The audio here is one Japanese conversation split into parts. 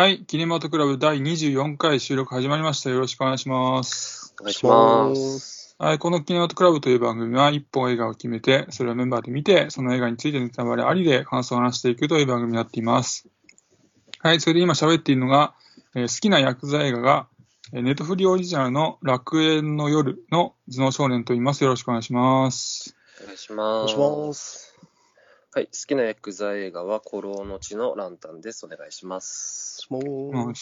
はい、キネマトクラブ第24回収録始まりました。よろしくお願いします。お願いします。はい、このキネマトクラブという番組は一本映画を決めて、それをメンバーで見て、その映画についてネタバレありで感想を話していくという番組になっています。はい、それで今喋っているのが、えー好きなヤクザ映画が、えーネットフリオリジナルの楽園の夜の頭脳少年と言います。よろしくお願いします。お願いしおます。願いします。はい、好きなヤクザ映画は、古老の地のランタンです。お願いします。もううん好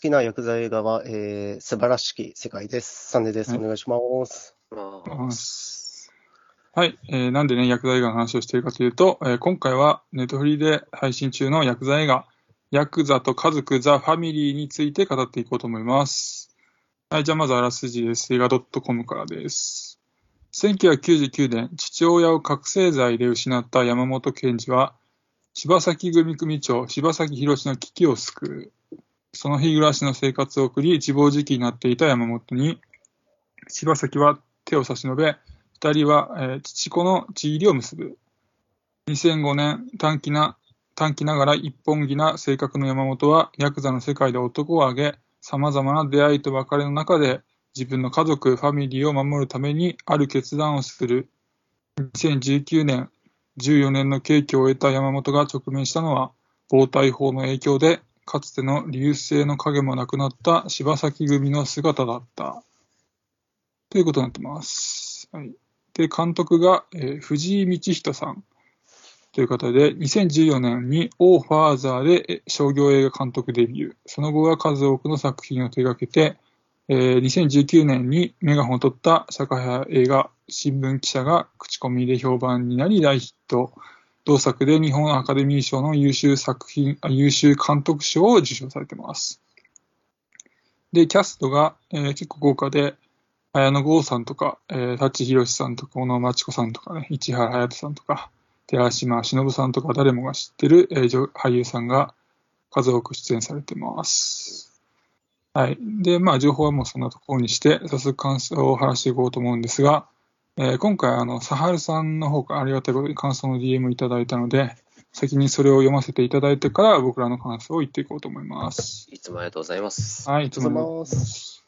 きなヤクザ映画は、えー、素晴らしき世界です。サンデーです。はいお願いします。はい、えーなんでね、ヤクザ映画の話をしているかというと、えー今回はネットフリで配信中のヤクザ映画、ヤクザと家族ザ・ファミリーについて語っていこうと思います。はい、じゃあまずあらすじです。映画 .com からです。1999年、父親を覚醒剤で失った山本健二は、柴崎組組長、柴崎宏の危機を救う。その日暮らしの生活を送り、自暴自棄になっていた山本に、柴崎は手を差し伸べ、二人は、えー父子の地入りを結ぶ。2005年、短気な、短気ながら一本気な性格の山本は、ヤクザの世界で男を挙げ、様々な出会いと別れの中で、自分の家族、ファミリーを守るために、ある決断をする。2019年、14年の刑期を終えた山本が直面したのは、暴対法の影響で、かつての流星の影もなくなった柴崎組の姿だった。ということになってます。はい。で、監督が、えー藤井道人さんという方で、2014年にオーファーザーで商業映画監督デビュー。その後は数多くの作品を手掛けて、えー2019年にメガホンを取った社会映画新聞記者が口コミで評判になり大ヒット。同作で日本アカデミー賞の優秀作品、優秀監督賞を受賞されてます。で、キャストが、えー結構豪華で、綾野剛さんとか、えー、舘ひろしさんとか、小野真知子さんとかね、市原隼人さんとか、寺島しのぶさんとか、誰もが知ってる、えー俳優さんが数多く出演されてます。はい。で、まあ、情報はもうそんなところにして、早速感想を話していこうと思うんですが、えー今回、あの、サハルさんの方からありがたいことに感想の DM いただいたので、先にそれを読ませていただいてから、僕らの感想を言っていこうと思います。いつもありがとうございます。はい、いつありがもとうございます。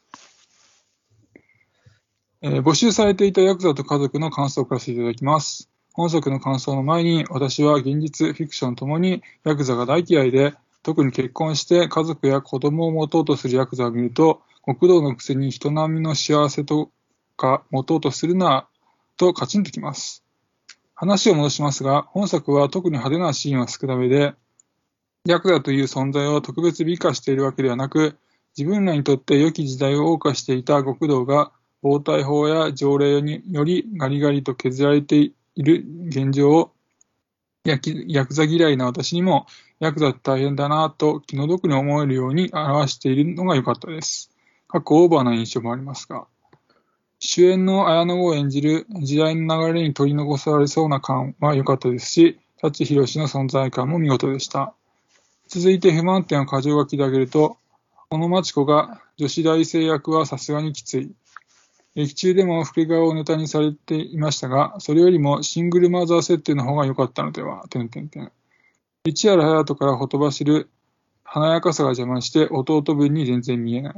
えー募集されていたヤクザと家族の感想を書かせていただきます。本作の感想の前に、私は現実、フィクションともにヤクザが大嫌いで、特に結婚して家族や子供を持とうとするヤクザを見ると、極道のくせに人並みの幸せとか持とうとするな、とカチンときます。話を戻しますが、本作は特に派手なシーンは少なめで、ヤクザという存在を特別美化しているわけではなく、自分らにとって良き時代を謳歌していた極道が暴対法や条例によりガリガリと削られている現状をヤキヤクザ嫌いな私にもヤクザって大変だなと気の毒に思えるように表しているのが良かったです。過去オーバーな印象もありますが。主演の綾野剛を演じる時代の流れに取り残されそうな感は良かったですし、舘ひろしの存在感も見事でした。続いて不満点を過剰書きで挙げると、小野真知子が女子大生役はさすがにきつい。劇中でも老け顔をネタにされていましたが、それよりもシングルマザー設定の方が良かったのでは、点々点。市原隼人からほとばしる華やかさが邪魔して弟分に全然見えない。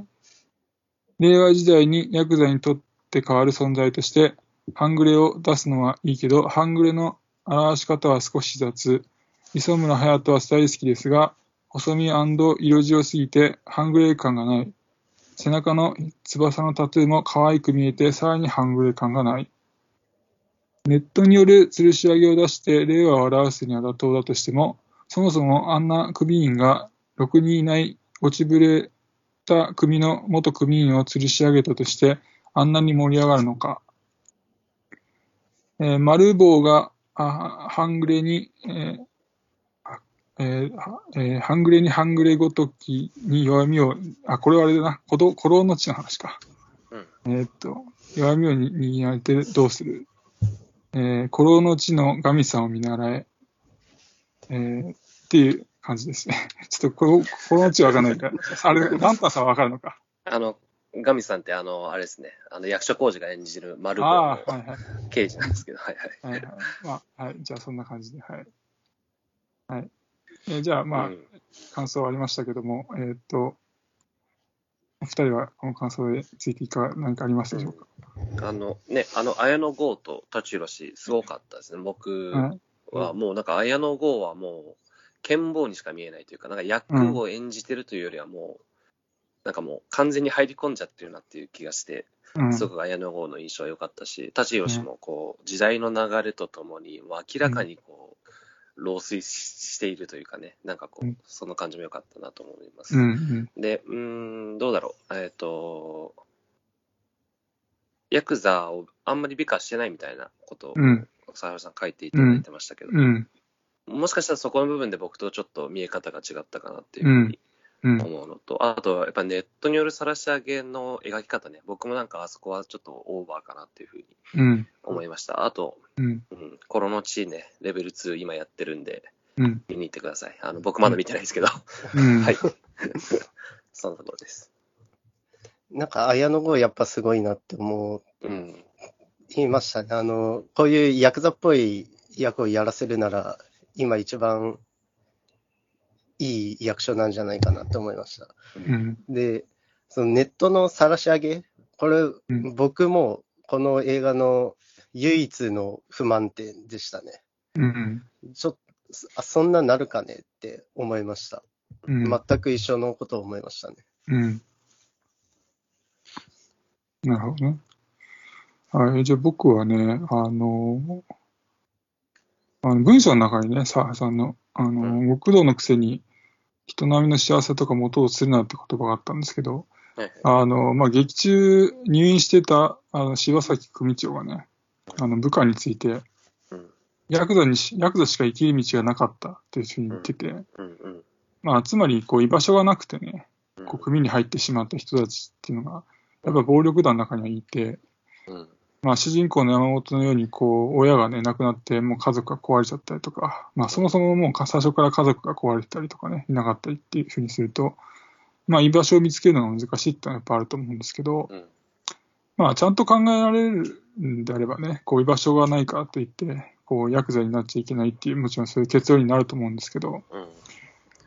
令和時代にヤクザにとって変わる存在として、半グレを出すのはいいけど、半グレの表し方は少し雑。磯村隼人は大好きですが、細身色白すぎて半グレ感がない。背中の翼のタトゥーも可愛く見えて、さらに半グレ感がない。ネットによる吊るし上げを出して令和を表すには妥当だとしても、そもそもあんな組員が6人いない落ちぶれた組の元組員を吊るし上げたとして、あんなに盛り上がるのか。えー、丸棒があ半グレに、えーえーはえー半グレに半グレごときに弱みを、あ、これはあれだな、古道古老の地の話か。うん。えーっと、弱みをに握られてどうする？えー、古老の地の神さんを見習え。えー、っていう感じですね。ちょっとこの、古老の地わかんないから。あれ、ランタンさんはわかるのか？あの、ガミさんって、あの、あれですね、あの、役所広司が演じる丸ああ、棒の。刑事なんですけど、はいはい。はいはい。まあ、はい。じゃあそんな感じで、はい。はい。えーじゃあ、まあ、うん感想はありましたけども、えーっと、お二人はこの感想についていかが何かありますでしょうか？あのね、あの、綾野剛と舘ひろし、すごかったですね。僕はいはもうなんか綾野剛はもう、剣謀にしか見えないというか、なんか役を演じてるというよりはもう、なんかもう完全に入り込んじゃってるなっていう気がして、うん。すごく綾野剛の印象は良かったし、舘ひろしもこう、時代の流れとともに、もう明らかにこう、老衰しているというかね、なんかこうん。う、その感じも良かったなと思います。うんうん。で、うーん、どうだろう。えっ、と、ヤクザをあんまり美化してないみたいなことを、うん。沢原さん書いていただいてましたけど、うんもしかしたらそこの部分で僕とちょっと見え方が違ったかなっていうふうにうん思うのと、あとはやっぱネットによる晒し上げの描き方ね、僕もなんかあそこはちょっとオーバーかなっていうふうにうん思いました。あと、うんうん、コロの地ね、レベル2今やってるんで、うん見に行ってください。あの僕まだ見てないですけど、うんはい。そんなところです。なんか、綾野剛やっぱすごいなって思う、うん。言いましたね。あの、こういうヤクザっぽい役をやらせるなら、今一番いい役所なんじゃないかなって思いました。うんで、そのネットの晒し上げ、これ、ん僕もこの映画の唯一の不満点でしたね。うんちょっと、あそんななるかねって思いました。うん全く一緒のことを思いましたね。うんなるほどね。はい、じゃあ僕はね、あの、あの文章の中にね、澤原さんの、あの、極道のくせに人並みの幸せとか元をするなって言葉があったんですけど、はいあの、まあ、劇中入院してた、あの、柴崎組長がね、あの、部下について、うん。ヤクザにし、ヤクザしか生きる道がなかったっていうふうに言ってて、うんうん。まあ、つまり、こう、居場所がなくてね、うんこう、組に入ってしまった人たちっていうのが、やっぱ暴力団の中にはいて、うん。まあ、主人公の山本のように、こう、親がね、亡くなって、もう家族が壊れちゃったりとか、まあ、そもそももう最初から家族が壊れてたりとかね、いなかったりっていうふうにすると、まあ、居場所を見つけるのが難しいってのはやっぱあると思うんですけど、うん。まあ、ちゃんと考えられるんであればね、こう、居場所がないからといって、こう、ヤクザになっちゃいけないっていう、もちろんそういう結論になると思うんですけど、うん。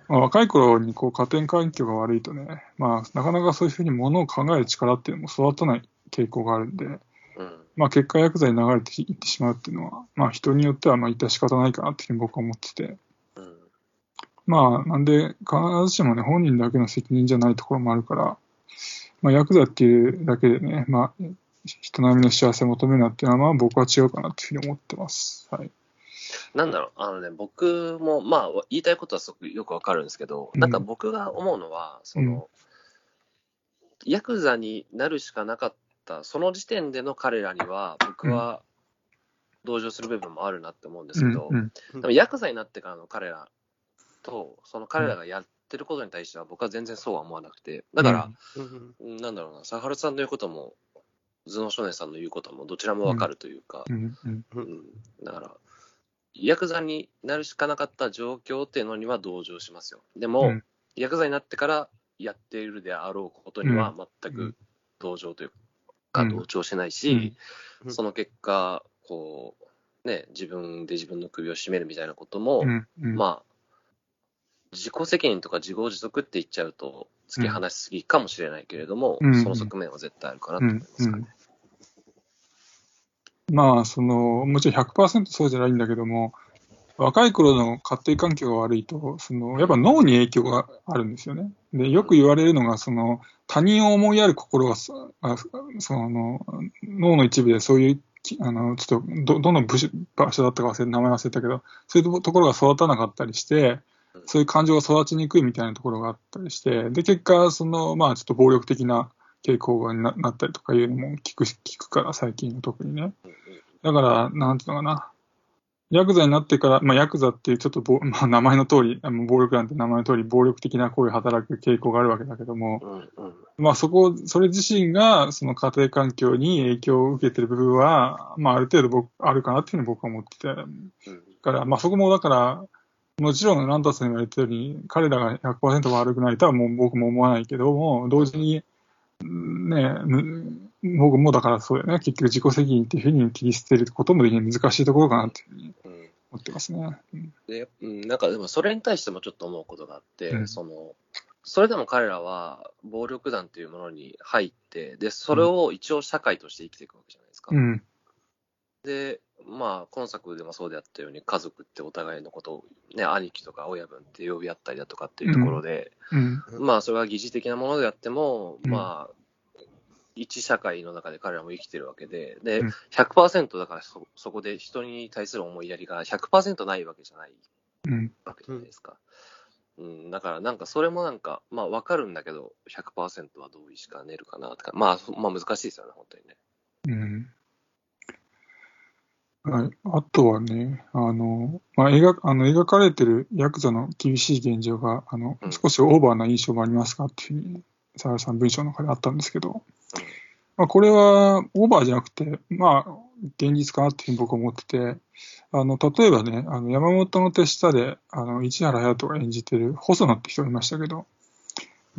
まあ、若い頃にこう家庭環境が悪いとね、まあ、なかなかそういうふうにものを考える力っていうのも育たない傾向があるんで、うん。まあ、結果、ヤクザに流れていってしまうっていうのは、まあ、人によってはまあ致し方ないかなっていうふうに僕は思ってて、うん。まあ、なんで、必ずしもね、本人だけの責任じゃないところもあるから、まあ、ヤクザっていうだけでね、まあ、人並みの幸せを求めるなっていうのは、まあ、僕は違うかなっていうふうに思ってます。はい。なんだろう、あのね、僕も、まあ、言いたいことはすごくよくわかるんですけど、うんなんか僕が思うのは、その、ヤクザになるしかなかった、その時点での彼らには、僕は同情する部分もあるなって思うんですけど、うんでもヤクザになってからの彼らと、その彼らがやってることに対しては、僕は全然そうは思わなくて、だから、うん。なんだろうな、佐原さんの言うことも、頭脳少年さんの言うことも、どちらもわかるというか、うんうん。うん、だから、ヤクザになるしかなかった状況っていうのには同情しますよ。でも、うん。ヤクザになってからやっているであろうことには全くうん同情というか、うん。同調してないし、うん。その結果、こう、ね、自分で自分の首を絞めるみたいなことも、うん。うん。まあ、自己責任とか自業自得って言っちゃうと、突き放しすぎかもしれないけれども、うん。その側面は絶対あるかなと思いますかね。まあ、その、もちろん100%そうじゃないんだけども、若い頃の家庭環境が悪いと、その、やっぱ脳に影響があるんですよね。で、よく言われるのが、その、他人を思いやる心が、そあその、脳の一部でそういう、あの、ちょっと、ど、どの部署場所だったか忘れ、名前忘れたけど、そういうところが育たなかったりして、そういう感情が育ちにくいみたいなところがあったりして、で、結果、その、まあ、ちょっと暴力的な傾向にななったりとかいうのも聞く、聞くから、最近特にね。だから、なんていうのかな。ヤクザになってから、まあ、ヤクザっていうちょっとぼ、まあ、名前の通り、暴力団って名前の通り、暴力的な行為を働く傾向があるわけだけども、うんうん。まあ、そこ、それ自身が、その家庭環境に影響を受けてる部分は、まあ、ある程度僕、あるかなっていうふうに僕は思ってて、から、まあ、そこもだから、もちろん、ランタスに言われたように、彼らが100%悪くないとはもう僕も思わないけども、同時に、うんね、む僕もだからそうだよね、結局自己責任っていうふうに切り捨てることもできない。難しいところかなっていうふうにうん思ってますね。うんで、うん、なんかでもそれに対してもちょっと思うことがあって、うんその、それでも彼らは暴力団というものに入って、で、それを一応社会として生きていくわけじゃないですか。うん。で、まあ、今作でもそうであったように、家族ってお互いのことを、ね、兄貴とか親分って呼び合ったりだとかっていうところで、うん。まあ、それは疑似的なものであっても、うんまあ、一社会の中で彼らも生きてるわけで、で、うん100%だからそ、そこで人に対する思いやりが100%ないわけじゃないうん。わけじゃないですか。うん、だからなんかそれもなんか、まあわかるんだけど、100%は同意しかねるかなとか、まあ、そまあ難しいですよね、本当にね。うんはい、あとはね、あの、まあ、描あの描かれてるヤクザの厳しい現状が、あのうん少しオーバーな印象もありますかっていうふうに、佐原さん文章の中であったんですけど、まあ、これはオーバーじゃなくて、まあ、現実かなっていうふうに僕は思ってて、あの、例えばね、あの、山本の手下で、あの、市原隼人が演じてる細野って人がいましたけど、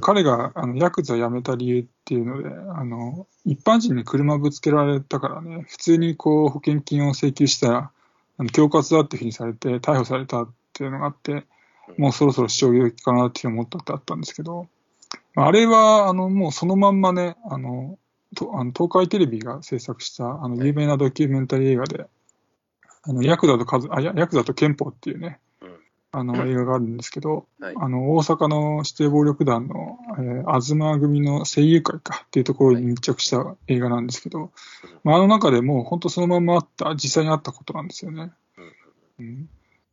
彼が、あの、ヤクザ辞めた理由っていうので、あの、一般人に車ぶつけられたからね、普通にこう、保険金を請求したら、恐喝だっていうふうにされて、逮捕されたっていうのがあって、もうそろそろ衝撃かなっていう思ったってあったんですけど、ああれは、あの、もうそのまんまね、あの、とあの東海テレビが制作した、あの、有名なドキュメンタリー映画で、あの、ヤクザとカズ、あ、ヤヤクザと憲法っていうね、うん。あの、映画があるんですけど、はい。あの、大阪の指定暴力団の、えー、東組の声優会かっていうところに密着した映画なんですけど、まあ、あの中でもう本当そのまんまあった、実際にあったことなんですよね。うん。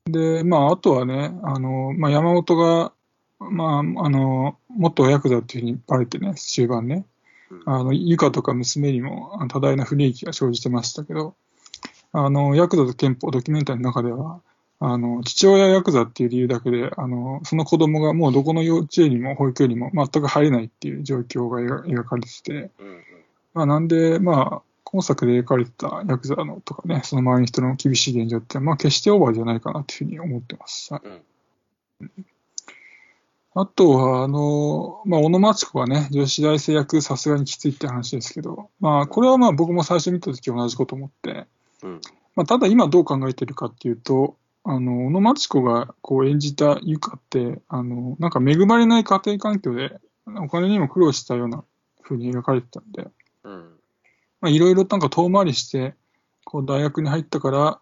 うん、で、まあ、あとはね、あの、まあ、山本が、まあ、あの、元ヤクザっていうふうにバレてね、終盤ね、うん。あの、ゆかとか娘にも多大な不利益が生じてましたけど、あの、ヤクザと憲法ドキュメンタリーの中では、あの、父親ヤクザっていう理由だけで、あの、その子供がもうどこの幼稚園にも保育園にも全く入れないっていう状況が描描かれてて、まあ、なんで、まあ、今作で描かれてたヤクザのとかね、その周りの人の厳しい現状って、まあ、決してオーバーじゃないかなっていうふうに思ってます。はい。うんあとは、あの、まあ、小野町子がね、女子大生役さすがにきついって話ですけど、まあ、これはまあ僕も最初見たとき同じこと思って、うん。まあ、ただ今どう考えてるかっていうと、あの、小野町子がこう演じたゆかって、あの、なんか恵まれない家庭環境で、お金にも苦労したような風に描かれてたんで、うん。まあ、いろいろなんか遠回りして、こう大学に入ったから、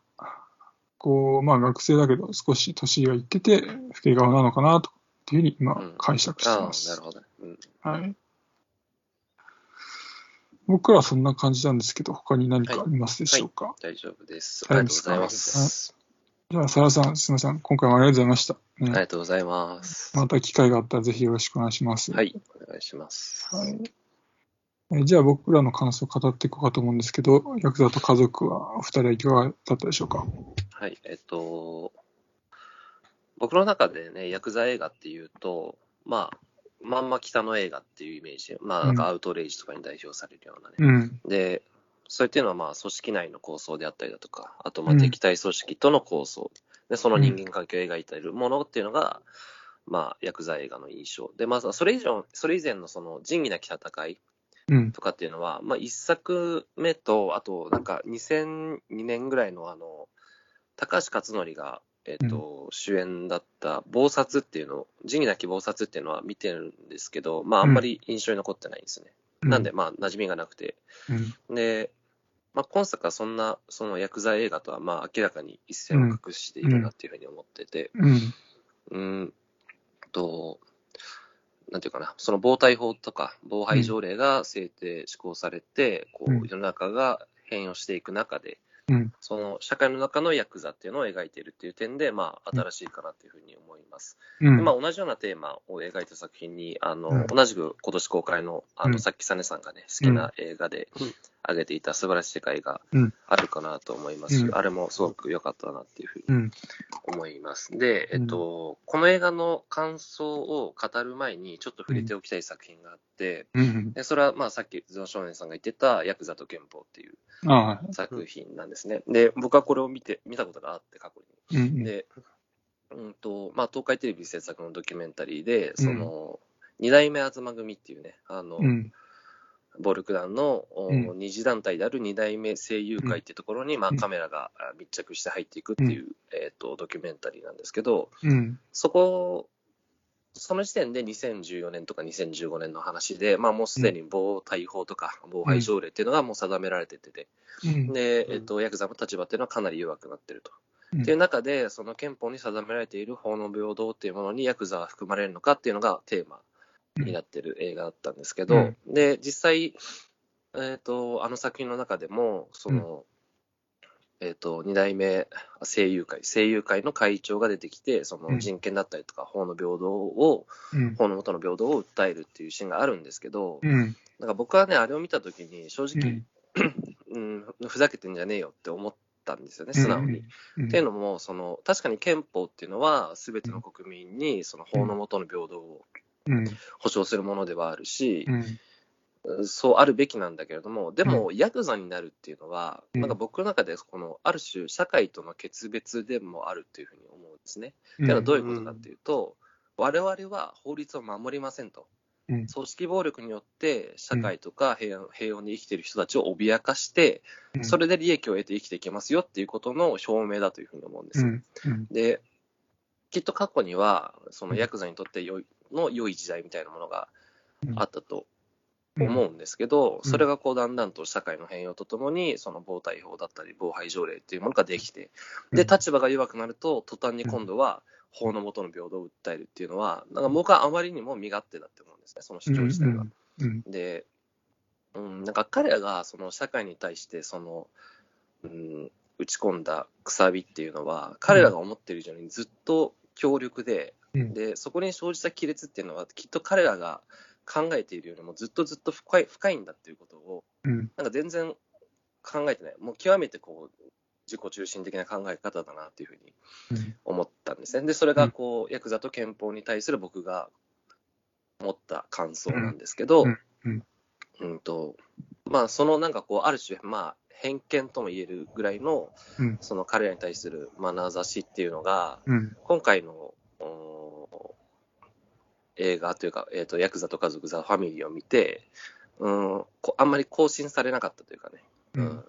こう、まあ学生だけど少し年がいってて、老け顔なのかなとっていうふうに今うん解釈してます。なるほどね。うんはい。僕らはそんな感じなんですけど、他に何かありますでしょうか？大丈夫です。ありがとうございます。じゃあ、サラさん、すみません。今回もありがとうございました。ねありがとうございます。また機会があったらぜひよろしくお願いします。はい、お願いします。はい。えじゃあ僕らの感想を語っていこうかと思うんですけど、ヤクザと家族はお二人はいかがだったでしょうか？はい、えっと、僕の中でね、ヤクザ映画っていうと、まあ、まんま北の映画っていうイメージ、まあ、なんかアウトレイジとかに代表されるようなね。うん。で、それっていうのは、まあ、組織内の構想であったりだとか、あと、まあ、うん敵対組織との構想、で、その人間関係を描いているものっていうのが、まあ、ヤクザ映画の印象。で、まずはそれ以上、それ以前のその仁義なき戦いうん。とかっていうのは、まあ、一作目と、あと、なんか、2002年ぐらいの、あの、高橋克典が、えっ、と、主演だった、暴殺っていうのを、仁義なき暴殺っていうのは見てるんですけど、まあ、あんまり印象に残ってないんですね。なんで、、まあ、馴染みがなくて。うん。で、まあ、今作はそんな、その薬剤映画とは、まあ、明らかに一線を画しているなっていうふうに思ってて、うん。と、なんていうかな、その防体法とか防廃条例が制定、施行されて、こうんう、世の中が変容していく中で、うん。その社会の中のヤクザっていうのを描いているっていう点で、まあ、新しいかなっていうふうに思います。うん。でまあ、同じようなテーマを描いた作品に、あの、うん同じく今年公開の、あの、うんさっきサネさんがね、好きな映画でうん挙げていた素晴らしい世界がうんあるかなと思いますし、うんあれもすごく良かったなっていうふうにうん。思います。で、えっと、この映画の感想を語る前にちょっと触れておきたい作品があって、うん。でそれはまあさっきゾウ少年さんが言ってたヤクザと憲法っていう。作品なんですね。で、僕はこれを見て、見たことがあって過去に。うん。で、うんと、まあ、東海テレビ制作のドキュメンタリーで、その、二代目東組っていうね、あの、うん。暴力団の、うん二次団体である二代目声優会っていうところに、まあ、うんカメラがあ密着して入っていくっていう、えー、とドキュメンタリーなんですけど、うん。そこ、その時点で2014年とか2015年の話で、まあ、もうすでに防対法とか防廃条例っていうのがもう定められてて、うん。で、うんえっと、ヤクザの立場っていうのはかなり弱くなってると。うんっていう中で、その憲法に定められている法の平等っていうものにヤクザは含まれるのかっていうのがテーマになってる映画だったんですけど、うんで、実際、えっ、と、あの作品の中でも、その、えっ、と、二代目声優会、声優会の会長が出てきて、そうんの人権だったりとか、法の平等を、うん。法の元の平等を訴えるっていうシーンがあるんですけど、うん。なんか僕はね、あれを見たときに、正う直ん、うん、ふざけてんじゃねえよって思ったんですよね、素直に。うん。っていうのも、その確かに憲法っていうのは、すべての国民にその法の下の平等をうん。保障するものではあるしう、ん。そうあるべきなんだけれども、でも、ヤクザになるっていうのは、うん。なんか僕の中で、このある種、社会との決別でもあるっていうふうに思うんですね。っていうのはどういうことかっていうと、我々は法律を守りませんと。うん。組織暴力によって社会とか平和平穏に生きている人たちを脅かして、うん。それで利益を得て生きていけますよっていうことの表明だというふうに思うんです。で、きっと過去には、そのヤクザにとって良いの良い時代みたいなものがあったと思うんですけど、うん。それがこうだんだんと社会の変容とともに、その防対法だったり、防廃条例っていうものができて、で、立場が弱くなると、途端に今度は法の下の平等を訴えるっていうのは、なんか僕はあまりにも身勝手だって思うんですね、その主張自体が。うん。で、うん、なんか彼らがその社会に対してその、うん、打ち込んだくさびっていうのは、彼らが思ってる以上にずっと強力で、うんで、そこに生じた亀裂っていうのは、きっと彼らが考えているよりもずっとずっと深い深いんだっていうことを、うん。なんか全然考えてない、もう極めてこう自己中心的な考え方だなっていうふうにうん。思ったんですね。で、それがこう、ヤクザと憲法に対する僕が持った感想なんですけど、うんと、まあ、そのなんかこう、ある種、まあ、偏見とも言えるぐらいの、うんその彼らに対する眼差しっていうのが、うん。今回の、お映画というか、えっ、と、ヤクザと家族ザ・ファミリーを見て、うん、こあんまり更新されなかったというかね、ううんん。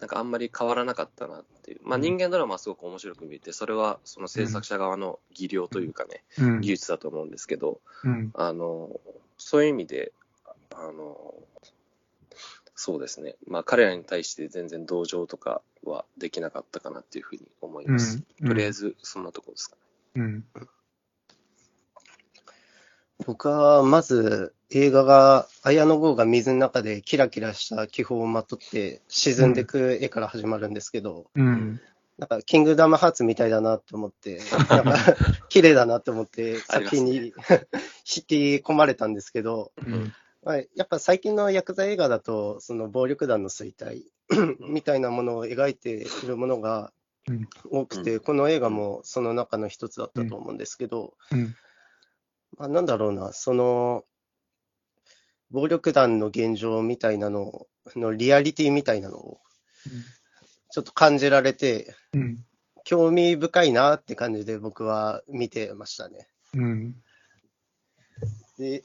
なんかあんまり変わらなかったなっていう。まあ人間ドラマはすごく面白く見えて、それはその制作者側の技量というかね、うん。技術だと思うんですけど、うん。あの、そういう意味で、あの、そうですね。まあ彼らに対して全然同情とかはできなかったかなっていうふうに思います。うんとりあえずそんなところですかね。うん。僕はまず映画が綾野剛が水の中でキラキラした気泡をまとって沈んでいく絵から始まるんですけど、うん。なんかキングダムハーツみたいだなと思って、なんか綺麗だなと思って作品に引き込まれたんですけど、うん。まあ、やっぱ最近のヤクザ映画だと、その暴力団の衰退 みたいなものを描いているものがうん多くて、うんこの映画もその中の一つだったと思うんですけど、うん。まあ、なんだろうな、その、暴力団の現状みたいなののリアリティみたいなのをちょっと感じられて、うん。興味深いなって感じで僕は見てましたね。うん。で、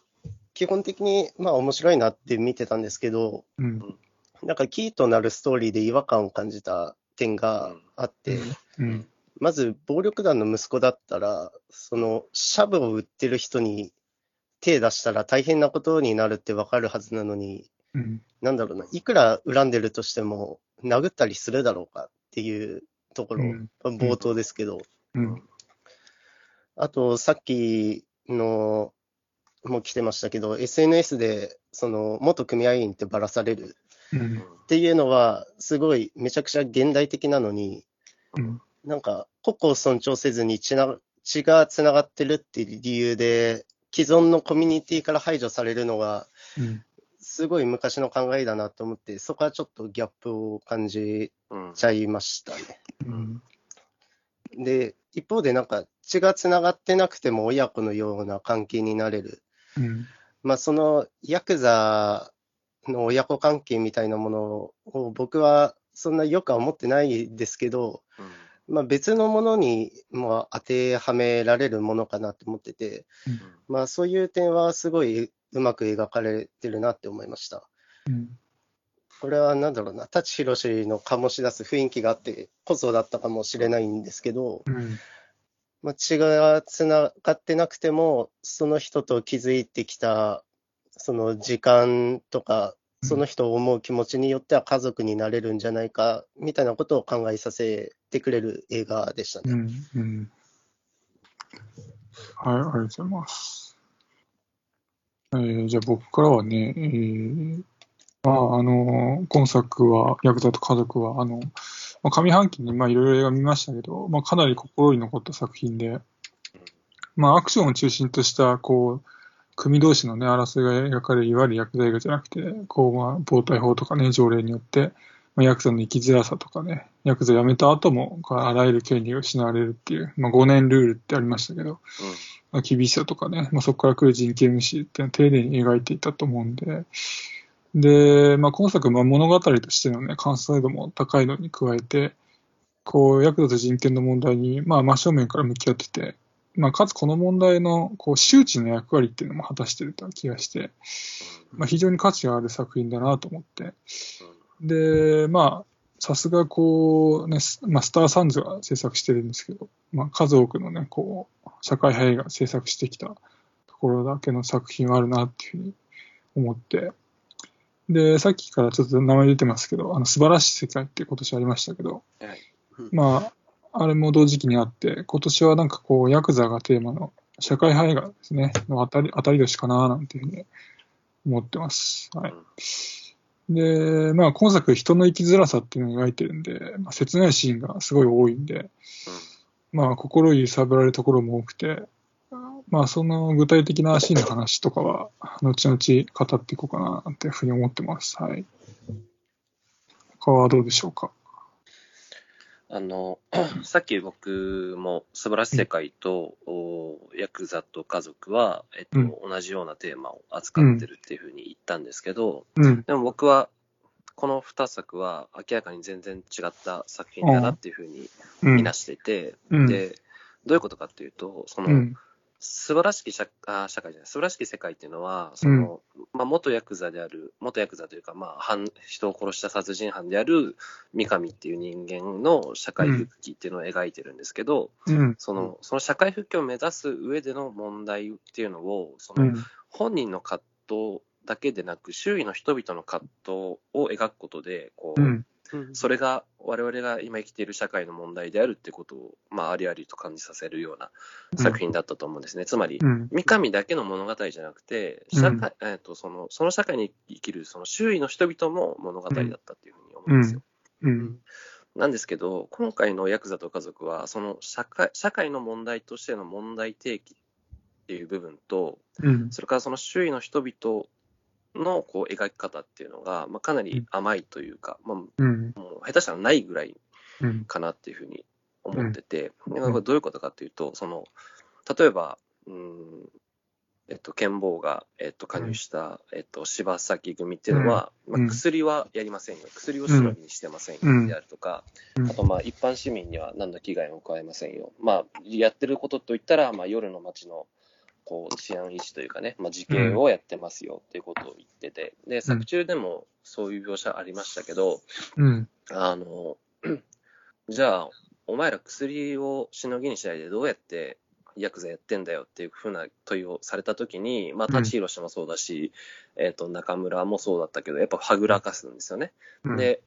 基本的にまあ面白いなって見てたんですけど、うん。なんかキーとなるストーリーで違和感を感じた点があって、うん。まず暴力団の息子だったら、そのシャブを売ってる人に手出したら大変なことになるってわかるはずなのに、うん。なんだろうな、いくら恨んでるとしても殴ったりするだろうかっていうところ、うん冒頭ですけど、うん。あとさっきのも来てましたけど、SNS でその元組合員ってばらされるうん。っていうのは、すごいめちゃくちゃ現代的なのに、うん。なんか、個々を尊重せずに血な血がつながってるっていう理由で、既存のコミュニティから排除されるのが、うん。すごい昔の考えだなと思って、そこはちょっとギャップを感じうん。ちゃいましたね。うん。で、一方でなんか血がつながってなくても親子のような関係になれる。うん。まあそのヤクザの親子関係みたいなものを僕はそんなよくは思ってないですけど、まあ別のものにも当てはめられるものかなと思ってて、まあそういう点はすごいうまく描かれてるなって思いました。うん。これはなんだろうな、舘ひろしの醸し出す雰囲気があってこそだったかもしれないんですけど、うん。まあ、血がつながってなくても、その人と築いてきた、その時間とか、その人を思う気持ちによっては家族になれるんじゃないか、みたいなことを考えさせてくれる映画でしたね。うん。うん。はい、ありがとうございます。えー、じゃあ僕からはね、えー、まあ、あの、今作は、ヤクザと家族は、あの、まあ、上半期にまあいろいろ映画見ましたけど、まあ、かなり心に残った作品で、まあ、アクションを中心とした、こう、組同士のね、争いが描かれる、いわゆるヤクザ映画じゃなくて、こう、まあ、暴対法とかね、条例によって、まあ、ヤクザの生きづらさとかね、ヤクザ辞めた後も、こうあらゆる権利が失われるっていう、まあ、5年ルールってありましたけど、まあ、厳しさとかね、まあ、そこから来る人権無視っていうのを丁寧に描いていたと思うんで、で、まあ、今作、まあ、物語としてのね、完成度も高いのに加えて、こう、ヤクザと人権の問題に、まあ、真正面から向き合ってて、まあ、かつこの問題の、こう、周知の役割っていうのも果たしてるという気がして、まあ、非常に価値がある作品だなと思って、で、まあ、さすがこう、ね、まあ、スターサンズが制作してるんですけど、まあ、数多くのね、こう、社会派映画制作してきたところだけの作品はあるなっていうふうに思って、で、さっきからちょっと名前出てますけど、あの、素晴らしい世界って今年ありましたけど、はい。まあ、あれも同時期にあって、今年はなんかこう、ヤクザがテーマの社会派映画ですね、の当たり、当たり年かななんていうふうに思ってます。はい。で、まあ、今作、人の生きづらさっていうのを描いてるんで、まあ、切ないシーンがすごい多いんで、まあ、心揺さぶられるところも多くて、まあ、その具体的なシーンの話とかは、後々語っていこうかな、っていうふうに思ってます。はい。他はどうでしょうか？あの、さっき僕も素晴らしい世界と、おヤクザと家族は、えっと、うん同じようなテーマを扱ってるっていうふうに言ったんですけど、うん。でも僕は、この2作は明らかに全然違った作品だなっていうふうにうん。見なしていて、うん。で、どういうことかっていうと、その、うん。素晴らしき社あ社会じゃない、素晴らしき世界っていうのは、その、まあ、元ヤクザである、元ヤクザというか、まあ、犯人を殺した殺人犯である三上っていう人間の社会復帰っていうのを描いてるんですけど、うん。その、その社会復帰を目指す上での問題っていうのを、その、うん。本人の葛藤だけでなく、周囲の人々の葛藤を描くことで、こう、うん。それが我々が今生きている社会の問題であるってことを、まあ、ありありと感じさせるような作品だったと思うんですね。つまり、うん。三上だけの物語じゃなくて、社会えー、とそのその社会に生きるその周囲の人々の物語だったっていうふうに思うんですよ。うん。なんですけど、今回のヤクザと家族は、その社会社会の問題としての問題提起っていう部分と、うん。それからその周囲の人々のこう描き方っていうのが、まあ、かなり甘いというか、まあ、もうん。う下手したらないぐらいうん。かなっていうふうに思ってて、でこれどういうことかというと、その例えば、うんえっと、剣坊が、えっと、加入した、えっと、柴崎組っていうのは、うん。まあ、薬はやりませんよ、薬を白にしてませんうん。よであるとか、うん。あと、まあ、一般市民には何の危害も加えませんよ、まあ、やってることといったら、まあ、夜の街のこう治安維持というかね、まあ、事件をやってますよっていうことを言ってて、で作中でもそういう描写ありましたけど、うん。あの、じゃあ、お前ら薬をしのぎにしないでどうやってヤクザやってんだよっていうふうな問いをされたときに、まあ、うん。舘ひろしもそうだし、えっ、と、中村もそうだったけど、やっぱはぐらかすんですよね。うん、で、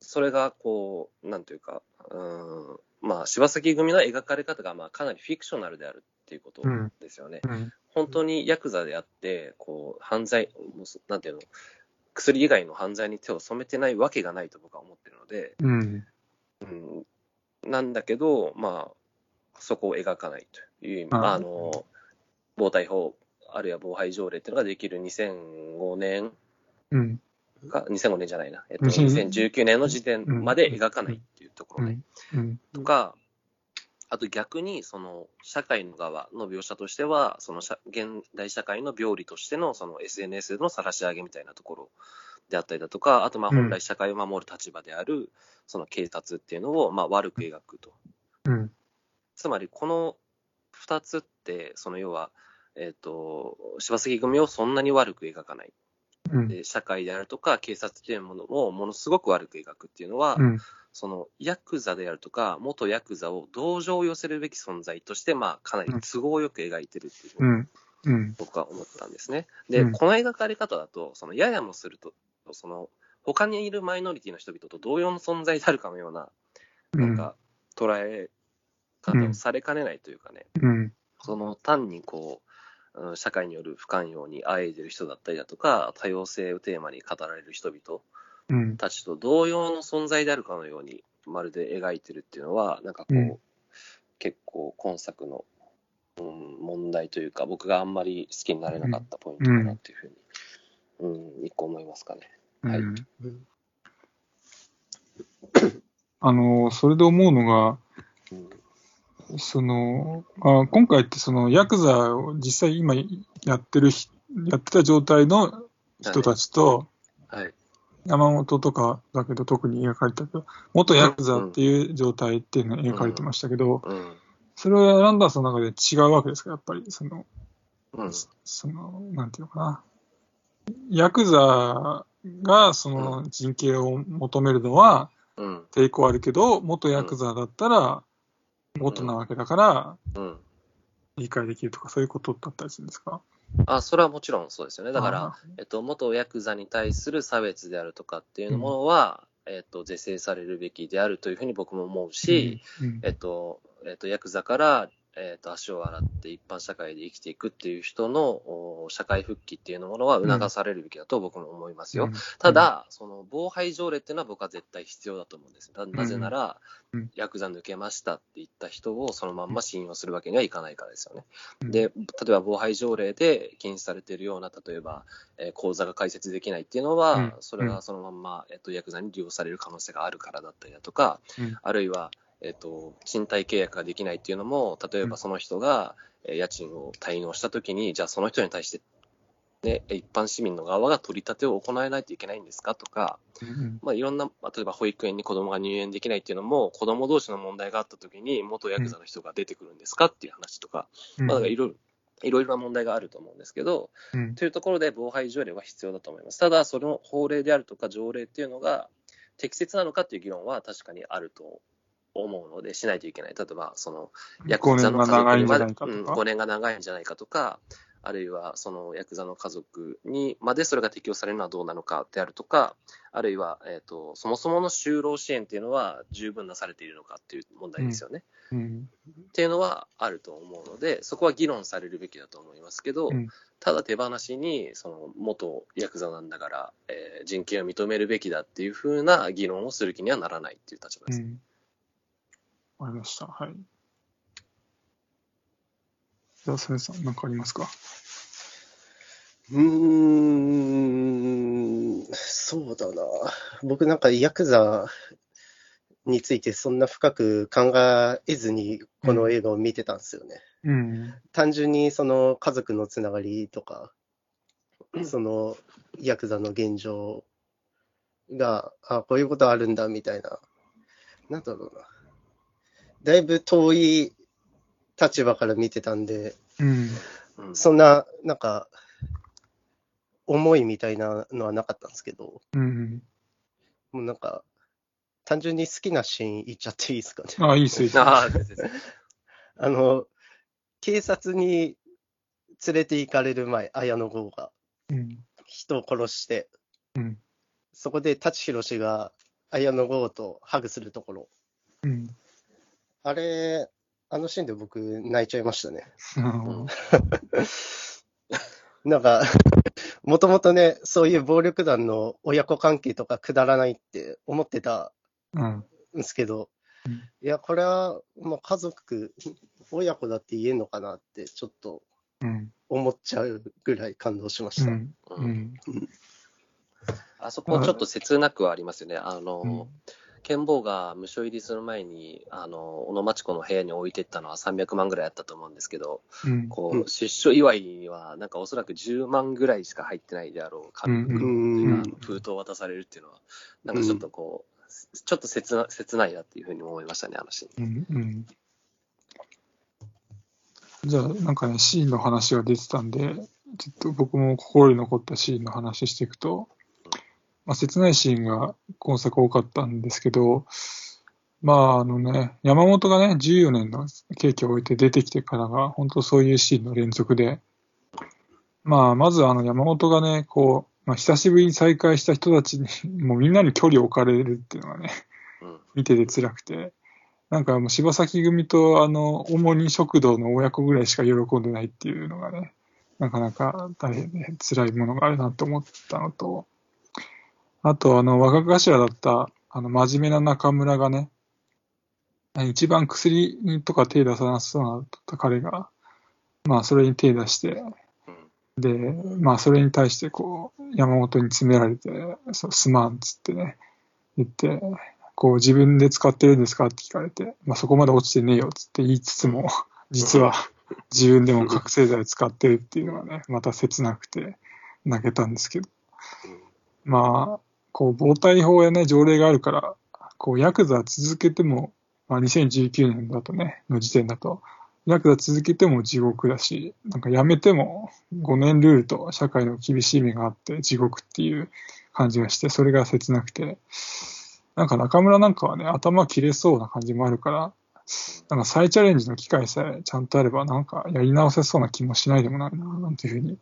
それがこう、なんというか、うん、まあ、柴崎組の描かれ方が、まあ、かなりフィクショナルであるっていうことうんですよね。うん。本当にヤクザであって、こう、犯罪、もうそなんていうの、薬以外の犯罪に手を染めてないわけがないと僕は思ってるので、うん。うん、なんだけど、まあ、そこを描かないという意味、あの、暴対法、あるいは防廃条例っていうのができる2005年うん。か、2005年じゃないな、えっと、2000 2019年の時点まで描かないっていうところね。うん。とか、あと逆に、その、社会の側の描写としては、その社、現代社会の病理としての、その SNS の晒し上げみたいなところであったりだとか、あと、まあ、うん本来社会を守る立場である、その警察っていうのを、まあ、悪く描くと。うん。つまり、この2つって、その要は、えっ、と、柴崎組をそんなに悪く描かない。うん。で社会であるとか警察っていうものをものすごく悪く描くっていうのは、うん。そのヤクザであるとか、元ヤクザを同情を寄せるべき存在として、まあ、かなり都合よく描いてるっていうふうん。うん。僕は思ったんですね。で、うんこの描かれ方だと、そのややもすると、その他にいるマイノリティの人々と同様の存在であるかのような、なんか捉え方をされかねないというかね、うん。その単にこう、うん社会による不寛容にあえいでる人だったりだとか、多様性をテーマに語られる人々うん。たちと同様の存在であるかのように、まるで描いてるっていうのは、なんかこう、うん。結構今作の、うん、問題というか、僕があんまり好きになれなかったポイントかなっていうふうに、うん、一個思いますかね。はい。うん。あの、それで思うのが、うん、その、あ今回ってそのヤクザを実際今やってるひ、やってた状態の人たちと、はい。山本とかだけど特に描かれたけど、元ヤクザっていう状態っていうのが描かれてましたけど、うん。それはランダースの中で違うわけですか、やっぱり。その、うん。その、なんていうのかな。ヤクザがその人権を求めるのはうん。抵抗あるけど、元ヤクザだったら元なわけだからうん。理解できるとか、そういうことだったりするんですか？あ、それはもちろんそうですよね。だから、あえっと、元ヤクザに対する差別であるとかっていうものは、えっと、是正されるべきであるというふうに僕も思うし、うん。えっと、えっと、ヤクザから、えっと、足を洗って一般社会で生きていくっていう人のお社会復帰っていうものは促されるべきだと僕も思いますよ。うん。ただ、その防廃条例っていうのは僕は絶対必要だと思うんです。ななぜなら、うん。ヤクザ抜けましたって言った人をそのまんま信用するわけにはいかないからですよね。うん。で、例えば防廃条例で禁止されているような、例えば、えー口座が開設できないっていうのは、うん。それがそのまんま、えっと、ヤクザに利用される可能性があるからだったりだとか、うん。あるいは、えっと、賃貸契約ができないっていうのも、例えばその人が、えー家賃を滞納したときに、じゃあその人に対して、ね、一般市民の側が取り立てを行えないといけないんですかとか、うん。まあ、いろんな、まあ例えば保育園に子供が入園できないっていうのも、子供同士の問題があったときに、元ヤクザの人が出てくるんですかっていう話とか、うん。まあ、いろいろ、いろいろな問題があると思うんですけど、うん。というところで防廃条例は必要だと思います。ただ、その法令であるとか条例っていうのが適切なのかっていう議論は確かにあると思うので、しないといけない。例えば、その、ヤク5ザの家族にまで、うん、ないかとか。5年が長いんじゃないかとか、あるいはそのヤクザの家族にまでそれが適用されるのはどうなのかであるとか、あるいは、えー、とそもそもの就労支援っていうのは十分なされているのかっていう問題ですよね。うんっていうのはあると思うので、そこは議論されるべきだと思いますけど、うんただ手放しに、その元ヤクザなんだから、えー人権を認めるべきだっていうふうな議論をする気にはならないっていう立場です。うん。わかりました。はい。じゃあ、それさん、何かありますか？うーん、そうだな。僕なんかヤクザについてそんな深く考えずにこの映画を見てたんですよね。うん。単純にその家族のつながりとか、そのヤクザの現状が、あ、こういうことあるんだみたいな、なんだろうな。だいぶ遠い立場から見てたんで、うん。うんそんな、なんか、思いみたいなのはなかったんですけど、うん。もうなんか、単純に好きなシーン言っちゃっていいですかね？あ、いいっす、いいっす。ああ、ですですあの、警察に連れて行かれる前、綾野剛がうん。人を殺して、うん。そこで舘ひろしが綾野剛とハグするところ、うん。あれ、あのシーンで僕泣いちゃいましたね。うんなんか、もともとね、そういう暴力団の親子関係とかくだらないって思ってたうん。んですけど、うんいや、これは、まあ、家族、親子だって言えんのかなって、ちょっとうん。思っちゃうぐらい感動しました。うん。うん。あそこちょっと切なくはありますよね。あの、うん剣坊が無償入りする前に、あの、小野町子の部屋に置いてったのは300万ぐらいあったと思うんですけど、うん。こうんう、出所祝いには、なんかおそらく10万ぐらいしか入ってないであろう紙うん袋うんが封筒を渡されるっていうのは、なんかちょっとこう、ちょっと切な切ないなっていうふうに思いましたね、あのシーン。うん。うん。じゃあ、なんかね、シーンの話が出てたんで、ちょっと僕も心に残ったシーンの話していくと、まあ、切ないシーンが今作多かったんですけど、まあ、あのね、山本がね、14年の刑期を終えて出てきてからが、本当そういうシーンの連続で、まあ、まずあの山本がね、こう、まあ、久しぶりに再会した人たちに、もうみんなに距離を置かれるっていうのがね、見てて辛くて、なんかもう柴崎組と、あの、主に食堂の親子ぐらいしか喜んでないっていうのがね、なかなか大変ね、辛いものがあるなと思ったのと、あと、あの、若頭だった、あの、真面目な中村がね、一番薬とか手出さなそうなった彼が、まあ、それに手出して、で、まあ、それに対して、こう、山本に詰められて、そうすまんっつってね、言って、こう、自分で使ってるんですかって聞かれて、まあ、そこまで落ちてねえよっつって言いつつも、実は自分でも覚醒剤使ってるっていうのがね、また切なくて泣けたんですけど、まあ、こう、防体法やね、条例があるから、こう、ヤクザ続けても、まあ、2019年だとね、の時点だと、ヤクザ続けても地獄だし、なんか辞めても5年ルールと社会の厳しい目があって地獄っていう感じがして、それが切なくて、なんか中村なんかはね、頭切れそうな感じもあるから、なんか再チャレンジの機会さえちゃんとあれば、なんかやり直せそうな気もしないでもないな、なんていうふうに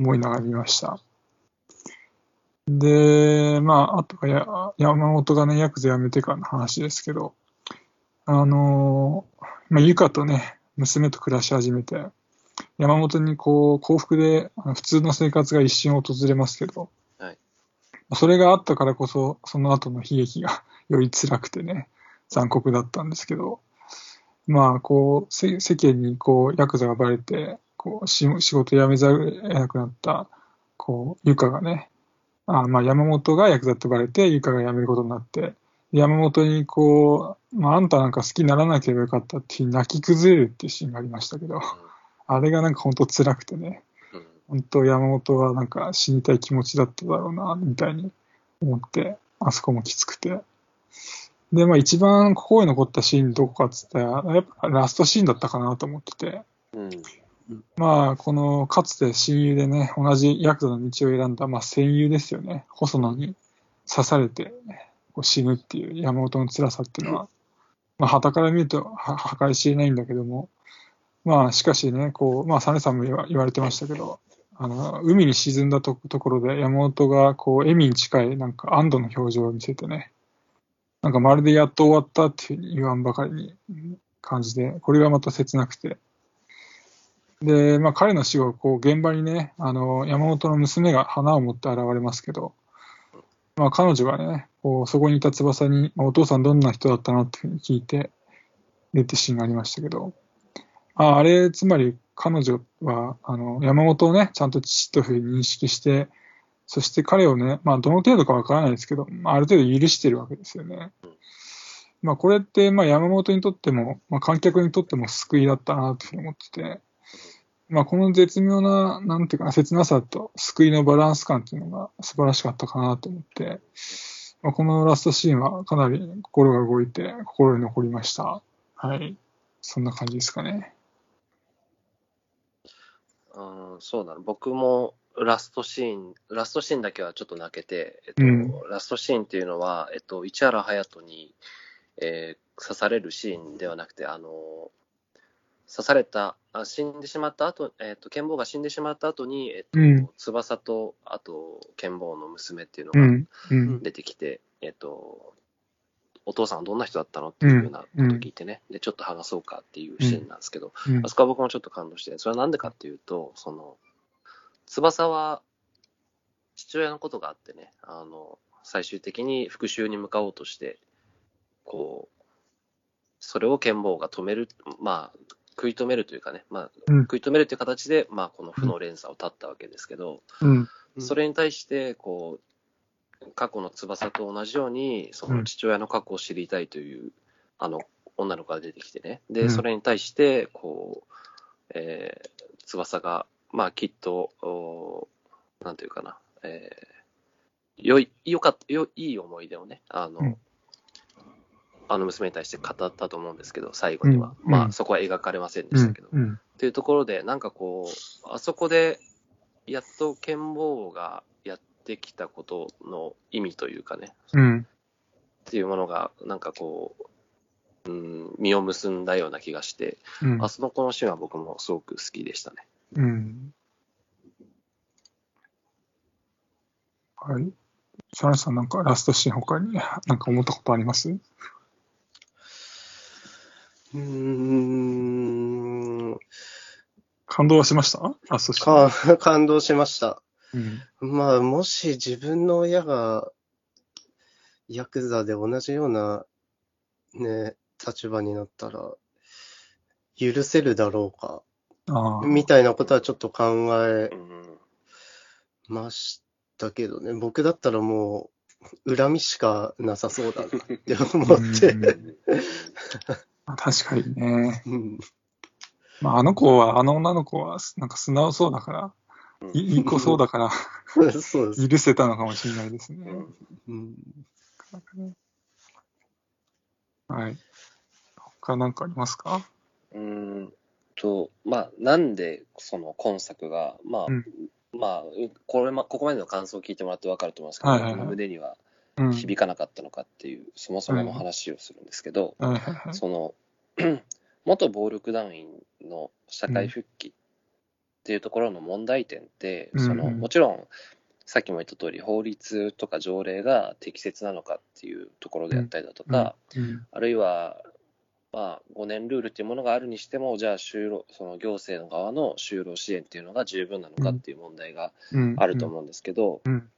思いながら見ました。で、まあ、あとはや山本がね、ヤクザ辞めてからの話ですけど、あのまあ、ゆかとね、娘と暮らし始めて、山本にこう、幸福で普通の生活が一瞬訪れますけど、はい、それがあったからこそ、その後の悲劇が より辛くてね、残酷だったんですけど、まあ、こう、世間にこう、ヤクザがバレて、こう、仕事辞めざるを得なくなった、こう、ゆかがね、あまあ、山本がヤクザってバレて、ゆかが辞めることになって、山本にこう、まあ、あんたなんか好きにならなければよかったって泣き崩れるっていうシーンがありましたけど、あれがなんか本当辛くてね、本当山本はなんか死にたい気持ちだっただろうな、みたいに思って、あそこもきつくて。で、まあ一番心に残ったシーンどこかっつったら、やっぱラストシーンだったかなと思ってて、うん、まあこのかつて親友でね、同じヤクザの道を選んだ、まあ戦友ですよね、細野に刺されて、こう死ぬっていう山本の辛さっていうのは、まあ、旗から見ると計り知れないんだけども、まあ、しかしね、こう、まあ、サネさんも言われてましたけど、あの、海に沈んだとところで山本が、こう、笑みに近い、なんか安堵の表情を見せてね、なんかまるでやっと終わったっていう言わんばかりに感じで、これがまた切なくて。で、まあ彼の死後、こう現場にね、あの、山本の娘が花を持って現れますけど、まあ、彼女がね、こうそこにいた翼に、まあ、お父さんどんな人だったのって聞いて、出てシーンがありましたけど、ああれ、つまり彼女は、あの、山本をね、ちゃんと父というふうに認識して、そして彼をね、まあ、どの程度かわからないですけど、まあ、ある程度許してるわけですよね。まあ、これって、まあ、山本にとっても、まあ、観客にとっても救いだったな、というふうに思ってて、まあ、この絶妙な、なんていうかな、切なさと救いのバランス感っていうのが素晴らしかったかなと思って、まあ、このラストシーンはかなり心が動いて、心に残りました。はい。そんな感じですかね。うん、そうだね。僕もラストシーン、ラストシーンだけはちょっと泣けて、えっと、うん、ラストシーンっていうのは、えっと、市原隼人に、えー、刺されるシーンではなくて、あの、刺された、あ死んでしまった後、えっ、ー、と、剣坊が死んでしまった後に、えっ、ー、と、うん、翼と、あと、剣坊の娘っていうのが出てきて、うん、えっ、ー、と、お父さんはどんな人だったのっていうようなことを聞いてね、で、ちょっと話そうかっていうシーンなんですけど、あそこは僕もちょっと感動して、それはなんでかっていうと、その、翼は、父親のことがあってね、あの、最終的に復讐に向かおうとして、こう、それを剣坊が止める、まあ、食い止めるというかね、まあ、食い止めるという形で、まあ、この負の連鎖を断ったわけですけど、うん、それに対して、こう、過去の翼と同じように、その父親の過去を知りたいという、あの、女の子が出てきてね。で、それに対して、こう、えー、翼が、まあ、きっと、おなんていうかな、えー、よい、よかった、よ、いい思い出をね、あの、うん、あの娘に対して語ったと思うんですけど、最後には。うんまあ、そこは描かれませんでしたけど。うんうんっていうところで、なんかこう、あそこで、やっと剣坊がやってきたことの意味というかね、うん。っていうものが、なんかこう、うん、実を結んだような気がして、うんあそのこのシーンは僕もすごく好きでしたね。うん。はい。サラさんなんかラストシーン他になんか思ったことあります？うーん、感動はしました？ラストシーン。か感動しました。うん。まあ、もし自分の親がヤクザで同じようなね、立場になったら、許せるだろうか、ああ。みたいなことはちょっと考えうんましたけどね、僕だったらもう、恨みしかなさそうだなって思って。うん 確かにね。うんまあ、あの子は、あの女の子は、なんか素直そうだから、うんいいい子そうだから、そうです。許せたのかもしれないですね。うんはい。他なんかありますか？うーんと、まあ、なんでその今作が、まあ、うんまあ、これま、ここまでの感想を聞いてもらって分かると思いますけど、はいはいはい胸にはうん。響かなかったのかっていう、そもそもの話をするんですけど。その、元暴力団員の社会復帰っていうところの問題点って、うんその、もちろん、さっきも言った通り、法律とか条例が適切なのかっていうところであったりだとか、うん。あるいは、まあ、5年ルールっていうものがあるにしても、じゃあ就労、その行政の側の就労支援っていうのが十分なのかっていう問題がうん。あると思うんですけど、うん。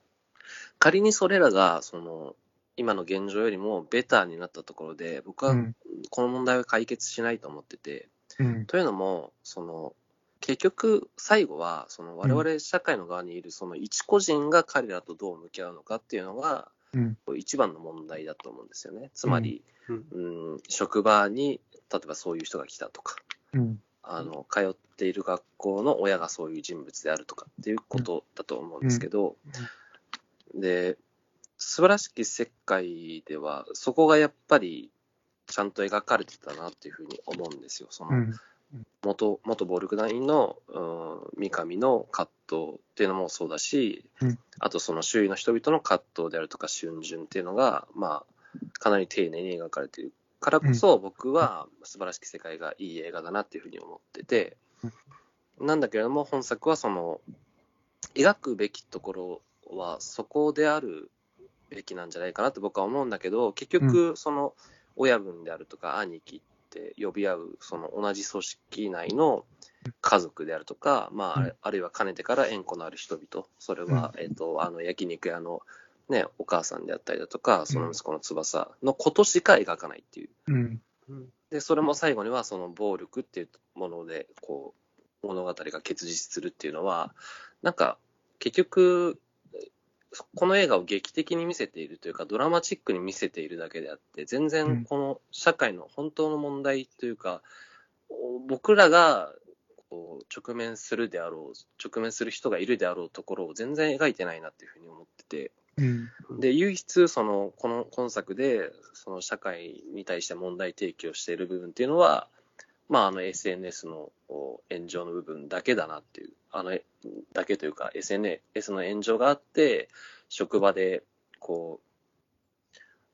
仮にそれらが、その、今の現状よりもベターになったところで、僕はうん。この問題は解決しないと思ってて、うん。というのも、その、結局、最後は、その我々社会の側にいるその一個人が彼らとどう向き合うのかっていうのが、うん。一番の問題だと思うんですよね。つまり、うんうん、職場に、例えばそういう人が来たとか、うん。あの、通っている学校の親がそういう人物であるとかっていうことだと思うんですけど、で、素晴らしき世界では、そこがやっぱりちゃんと描かれてたなっていうふうに思うんですよ。その、うん。元、元暴力団員の、うん、三上の葛藤っていうのもそうだし、うんあとその周囲の人々の葛藤であるとか、春巡っていうのが、まあ、かなり丁寧に描かれているからこそ、僕は素晴らしき世界がいい映画だなっていうふうに思ってて、なんだけれども、本作はその、描くべきところはそこであるべきなんじゃないかなって僕は思うんだけど、結局、その、親分であるとか兄貴って呼び合う、その同じ組織内の家族であるとか、まあ、あるいはかねてから縁故のある人々、それは、えっ、と、あの、焼肉屋のね、お母さんであったりだとか、その息子の翼のことしか描かないっていう。うん。で、それも最後にはその暴力っていうもので、こう、物語が結実するっていうのは、なんか、結局、この映画を劇的に見せているというか、ドラマチックに見せているだけであって、全うん然この社会の本当の問題というか、僕らがこう直面するであろう、直面する人がいるであろうところを全然描いてないなっていうふうに思ってて、うん。で、唯一、その、この今作で、その社会に対して問題提起をしている部分っていうのは、まあ、あの SNS の炎上の部分だけだなっていう、あの、えだけというか、SNS の炎上があって、職場で、こ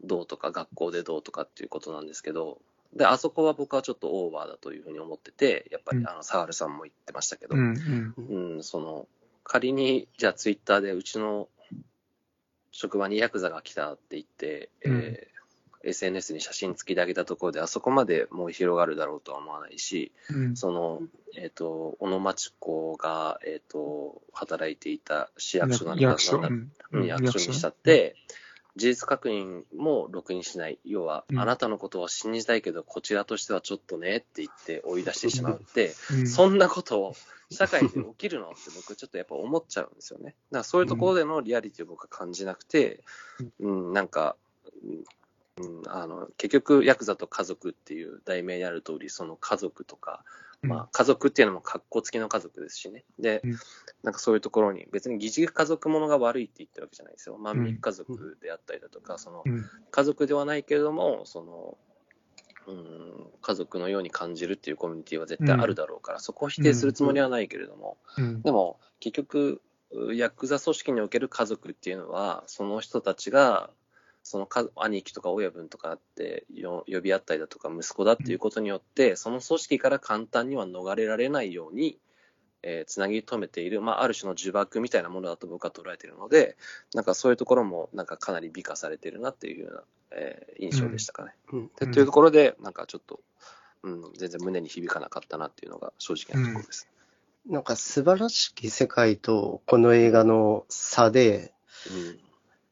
う、どうとか、学校でどうとかっていうことなんですけど、で、あそこは僕はちょっとオーバーだというふうに思ってて、やっぱり、うんあの、サハルさんも言ってましたけど、うん。うん。うん、その、仮に、じゃあツイッターでうちの職場にヤクザが来たって言って、えー SNS に写真付きであげたところで、あそこまでもう広がるだろうとは思わないし、うん。その、えっ、と、小野町子が、えっ、と、働いていた市役所なんだ役所。なんだうんうん役所にしたっ。て、事実確認もろくにしない。要は、うんあなたのことを信じたいけど、こちらとしてはちょっとねって言って追い出してしまうって、うんそんなことを社会で起きるのって僕ちょっとやっぱ思っちゃうんですよね。だからそういうところでのリアリティを僕は感じなくて、うん、なんか、あの結局、ヤクザと家族っていう題名にある通り、その家族とか、まあ、家族っていうのも格好付きの家族ですしね。で、うん。なんかそういうところに、別に疑似家族ものが悪いって言ってるわけじゃないですよ。万民家族であったりだとか、そのうん。家族ではないけれども、その、うん、家族のように感じるっていうコミュニティは絶対あるだろうから、そこを否定するつもりはないけれども、うん。でも結局、ヤクザ組織における家族っていうのは、その人たちが、そのか兄貴とか親分とかってよ呼び合ったりだとか、息子だっていうことによって、その組織から簡単には逃れられないように、えーつなぎ止めている、まあ、ある種の呪縛みたいなものだと僕は捉えているので、なんかそういうところも、なんかかなり美化されているなっていうような、えー印象でしたかね。うん。でというところで、なんかちょっと、うん、全然胸に響かなかったなっていうのが正直なところです。なんか素晴らしき世界とこの映画の差で、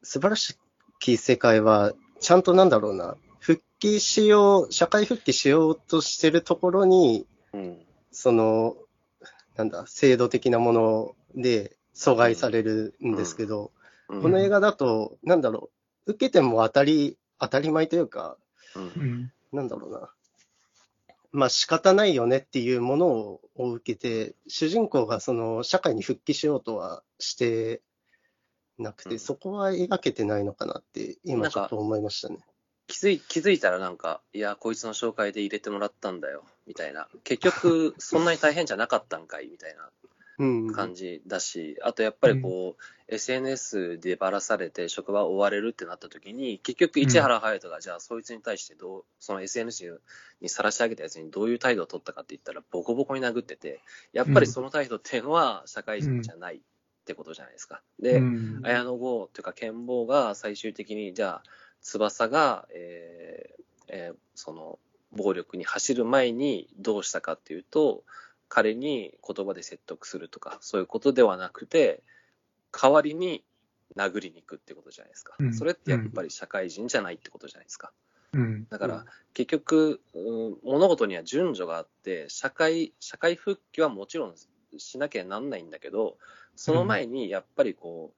素晴らしき世界は、ちゃんとなんだろうな、復帰しよう、社会復帰しようとしてるところに、うん。うん。その、なんだ、制度的なもので阻害されるんですけど、うんこの映画だと、なんだろう、受けても当たり、当たり前というか、うんうんなんだろうな。まあ仕方ないよねっていうものを受けて、主人公がその社会に復帰しようとはしてなくて、うんそこは描けてないのかなって、今ちょっと思いましたね。気づい気づいたらなんか、いや、こいつの紹介で入れてもらったんだよ、みたいな。結局、そんなに大変じゃなかったんかい、みたいなうん。感じだし、あとやっぱりこう、SNS でばらされて職場を追われるってなった時に、結局市原隼人が、じゃあそいつに対してどう、その SNS にさらし上げたやつにどういう態度を取ったかって言ったら、ボコボコに殴ってて、やっぱりその態度っていうのは社会人じゃないってことじゃないですか。で、うん。綾野剛というか剣坊が最終的にじゃあ翼が、えーえーその暴力に走る前にどうしたかっていうと彼に言葉で説得するとかそういうことではなくて代わりに殴りに行くってことじゃないですか、うん。それってやっぱり社会人じゃないってことじゃないですか。うん。だから、うん。結局、うん物事には順序があって社会社会復帰はもちろんしなきゃなんないんだけどその前にやっぱりこ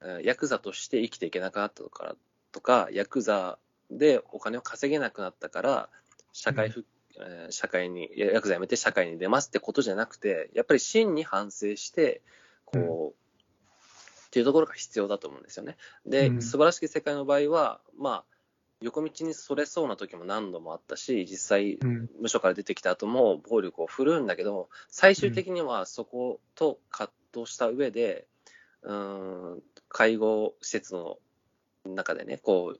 う、えーヤクザとして生きていけなくなったからとかヤクザでお金を稼げなくなったから社会復えー社会にヤクザ辞めて社会に出ますってことじゃなくてやっぱり真に反省してこう、っていうところが必要だと思うんですよね。で、うん。素晴らしき世界の場合はまあ横道にそれそうな時も何度もあったし実際うん。無所から出てきた後も暴力を振るうんだけど最終的にはそこと葛藤した上で、うん介護施設の中でねこ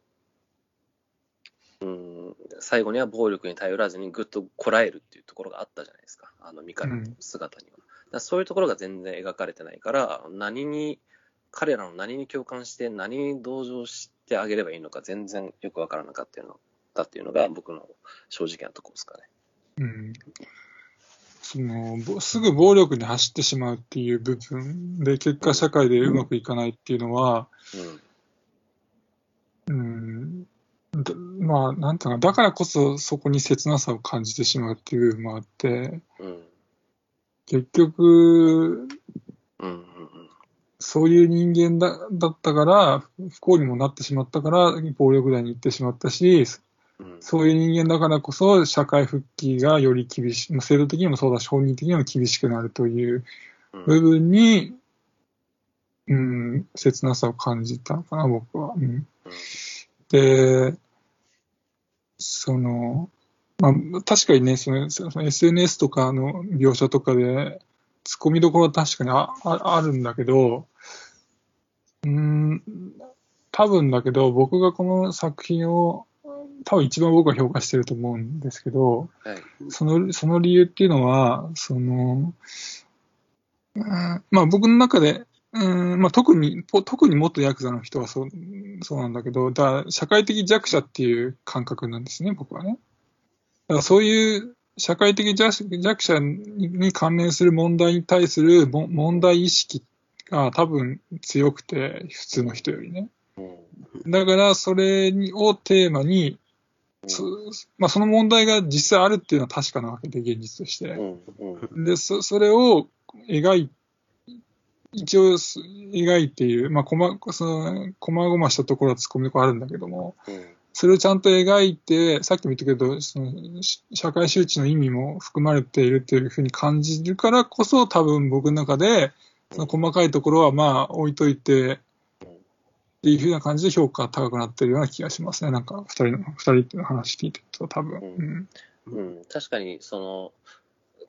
う、うん、最後には暴力に頼らずにぐっとこらえるっていうところがあったじゃないですか。あのミカの姿には、だからそういうところが全然描かれてないから何に彼らの何に共感して何に同情してあげればいいのか全然よくわからなかったっていうのが僕の正直なところですかね。うん。そのすぐ暴力に走ってしまうっていう部分で、結果社会でうまくいかないっていうのは、うん、だまあ、なんていうか、だからこそそこに切なさを感じてしまうっていう部分もあって、うん。結局、うん。そういう人間だだったから、不幸にもなってしまったから、暴力団に行ってしまったし、そういう人間だからこそ、社会復帰がより厳しい、まあ制度的にもそうだし、本人的にも厳しくなるといううん。部分に、うん、切なさを感じたのかな、僕は。うん、で、その、まあ、確かにね、そのその SNS とかの描写とかで、突っ込みどころは確かにあああるんだけど、うん、多分だけど、僕がこの作品を、多分一番僕は評価してると思うんですけど、はい。その、その理由っていうのは、その、うんまあ僕の中で、うんまあ特に、ぽ特に元ヤクザの人はそう、そうなんだけど、だ社会的弱者っていう感覚なんですね、僕はね。だからそういう社会的弱弱者に関連する問題に対するも問題意識が多分強くて、普通の人よりね。うん。だからそれにをテーマに、そまあ、その問題が実際あるっていうのは確かなわけで、現実として。で、そそれを描い、一応描いている、まあ、こま、その、こまごましたところは突っ込みどころあるんだけども、それをちゃんと描いて、さっきも言ったけど、その社会周知の意味も含まれているというふうに感じるからこそ、多分僕の中で、その細かいところはまあ置いといて、っていうふうな感じで評価が高くなってるような気がしますね。なんか、二人の、二人っていう話聞いてると、多分。うん。うん、確かに、その、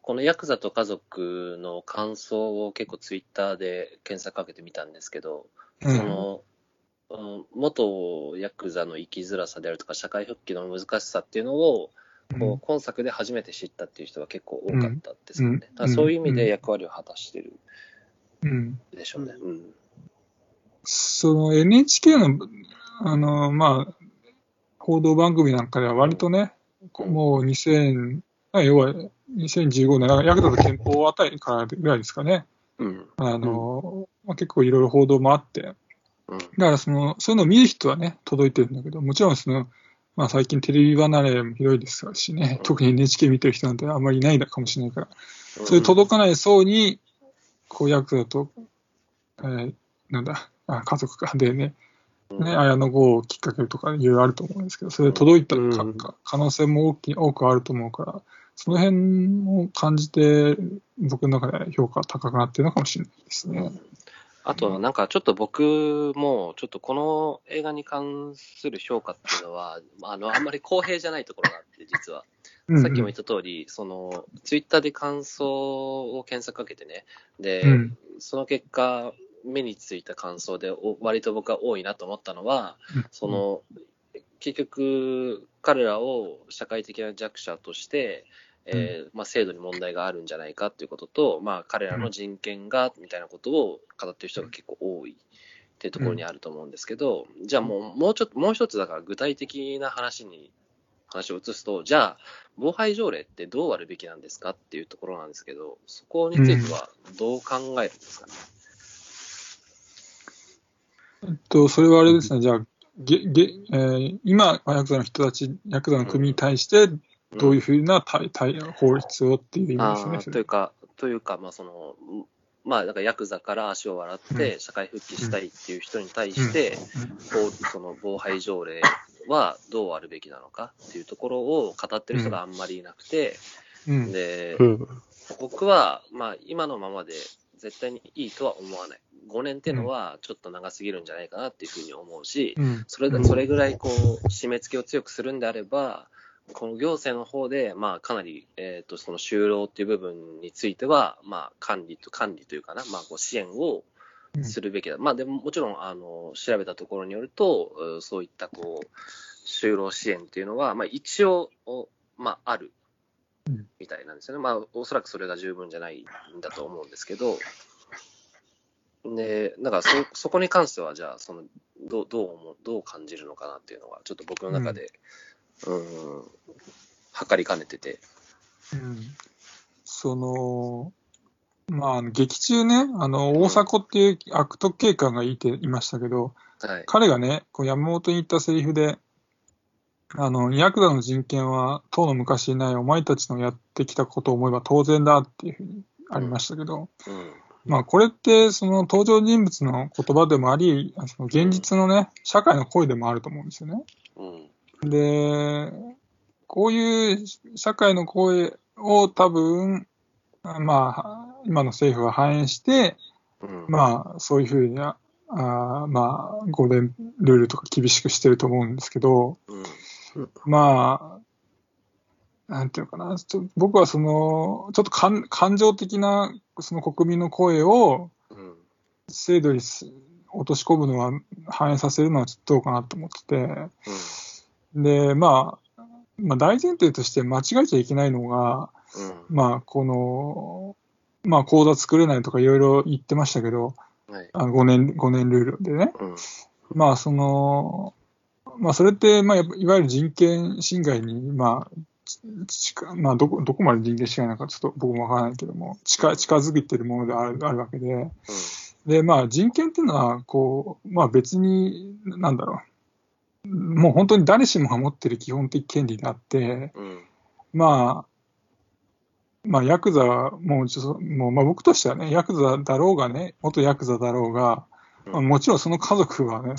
このヤクザと家族の感想を結構ツイッターで検索かけてみたんですけど、その、うん、元ヤクザの生きづらさであるとか、社会復帰の難しさっていうのを、こう今作で初めて知ったっていう人が結構多かったですよね。うん、そういう意味で役割を果たしてるでしょうね。うん、その NHK の、あの、まあ、報道番組なんかでは割とね、もう2000、要は2015年、ヤクザと憲法あたりからぐらいですかね。うん、あの、まあ、結構いろいろ報道もあって、だからその、そういうのを見る人はね、届いてるんだけど、もちろんその、まあ最近テレビ離れもひどいですしね、特に NHK 見てる人なんてあんまりいないかもしれないから、そういう届かない層に、こう、ヤクザと、えー、なんだ、あ家族かでね、ね、綾野剛をきっかけとかいろいろあると思うんですけど、それで届いたか、可能性も大き多くあると思うから、その辺を感じて、僕の中で評価高くなってるのかもしれないですね。あと、なんかちょっと僕も、ちょっとこの映画に関する評価っていうのは、あの、あんまり公平じゃないところがあって、実は。さっきも言った通り、その、ツイッターで感想を検索かけてね、で、うん、その結果、目についた感想で、割と僕は多いなと思ったのは、うん、その、結局、彼らを社会的な弱者として、えーまあ、制度に問題があるんじゃないかということと、まあ、彼らの人権がみたいなことを語ってる人が結構多いっていうところにあると思うんですけど、じゃあもうもうちょっともう一つだから具体的な話に話を移すとじゃあ防犯条例ってどうあるべきなんですかっていうところなんですけどそこについてはどう考えるんですかね、えっと、それはあれですね、じゃあ、げげえー、今、ヤクザの人たち、ヤクザの組に対して、どういうふうな対対法律をっていう意味です？ね。というか、というか、まあ、その、まあ、だからヤクザから足を洗って社会復帰したいっていう人に対して、その防犯条例はどうあるべきなのかっていうところを語ってる人があんまりいなくて、で、僕は、まあ、今のままで絶対にいいとは思わない。5年っていうのはちょっと長すぎるんじゃないかなっていうふうに思うし、それそれぐらいこう締め付けを強くするんであれば、この行政の方で、まあ、かなり、えと、その就労っていう部分については、まあ、管理と、管理というかな、まあ、こう支援をするべきだ。うん、まあ、でも、もちろん、あの、調べたところによると、そういった、こう、就労支援っていうのは、まあ、一応、まあ、ある、みたいなんですよね。まあ、おそらくそれが十分じゃないんだと思うんですけど、で、だからそ、そこに関しては、じゃあ、その、どう、どう思う、どう感じるのかなっていうのが、ちょっと僕の中で、うん、測りかねてて。うん、その、まあ、劇中ね、あの、大迫っていう悪徳警官がいていましたけど、はい、彼がね、こう山本に言ったセリフで、あの、ヤクザの人権は、当の昔いないお前たちのやってきたことを思えば当然だっていうふうにありましたけど、うん。うん、まあ、これって、その登場人物の言葉でもあり、その現実のね、社会の声でもあると思うんですよね。うん。で、こういう社会の声を多分、まあ、今の政府は反映して、うん、まあ、そういうふうに、あまあ、ゴールデンルールとか厳しくしてると思うんですけど、うん、まあ、なんていうかな、ちょ僕はその、ちょっと感感情的なその国民の声を制度に落とし込むのは、反映させるのはちょっとどうかなと思ってて、うんで、まあ、まあ、大前提として間違えちゃいけないのが、うん、まあ、この、まあ、講座作れないとかいろいろ言ってましたけど、はい、あ5年、5年ルールでね。うん、まあ、その、まあ、それって、まあ、いわゆる人権侵害に、まあ、まあ、どこ、どこまで人権侵害なのかちょっと僕もわからないけども、近、近づいてるものであるあるわけで、うん、で、まあ、人権っていうのは、こう、まあ別に、なんだろう、もう本当に誰しもが持ってる基本的権利であって、うん、まあ、まあ、ヤクザはもうちょもう、まあ、僕としてはね、ヤクザだろうがね、元ヤクザだろうが、まあ、もちろんその家族はね、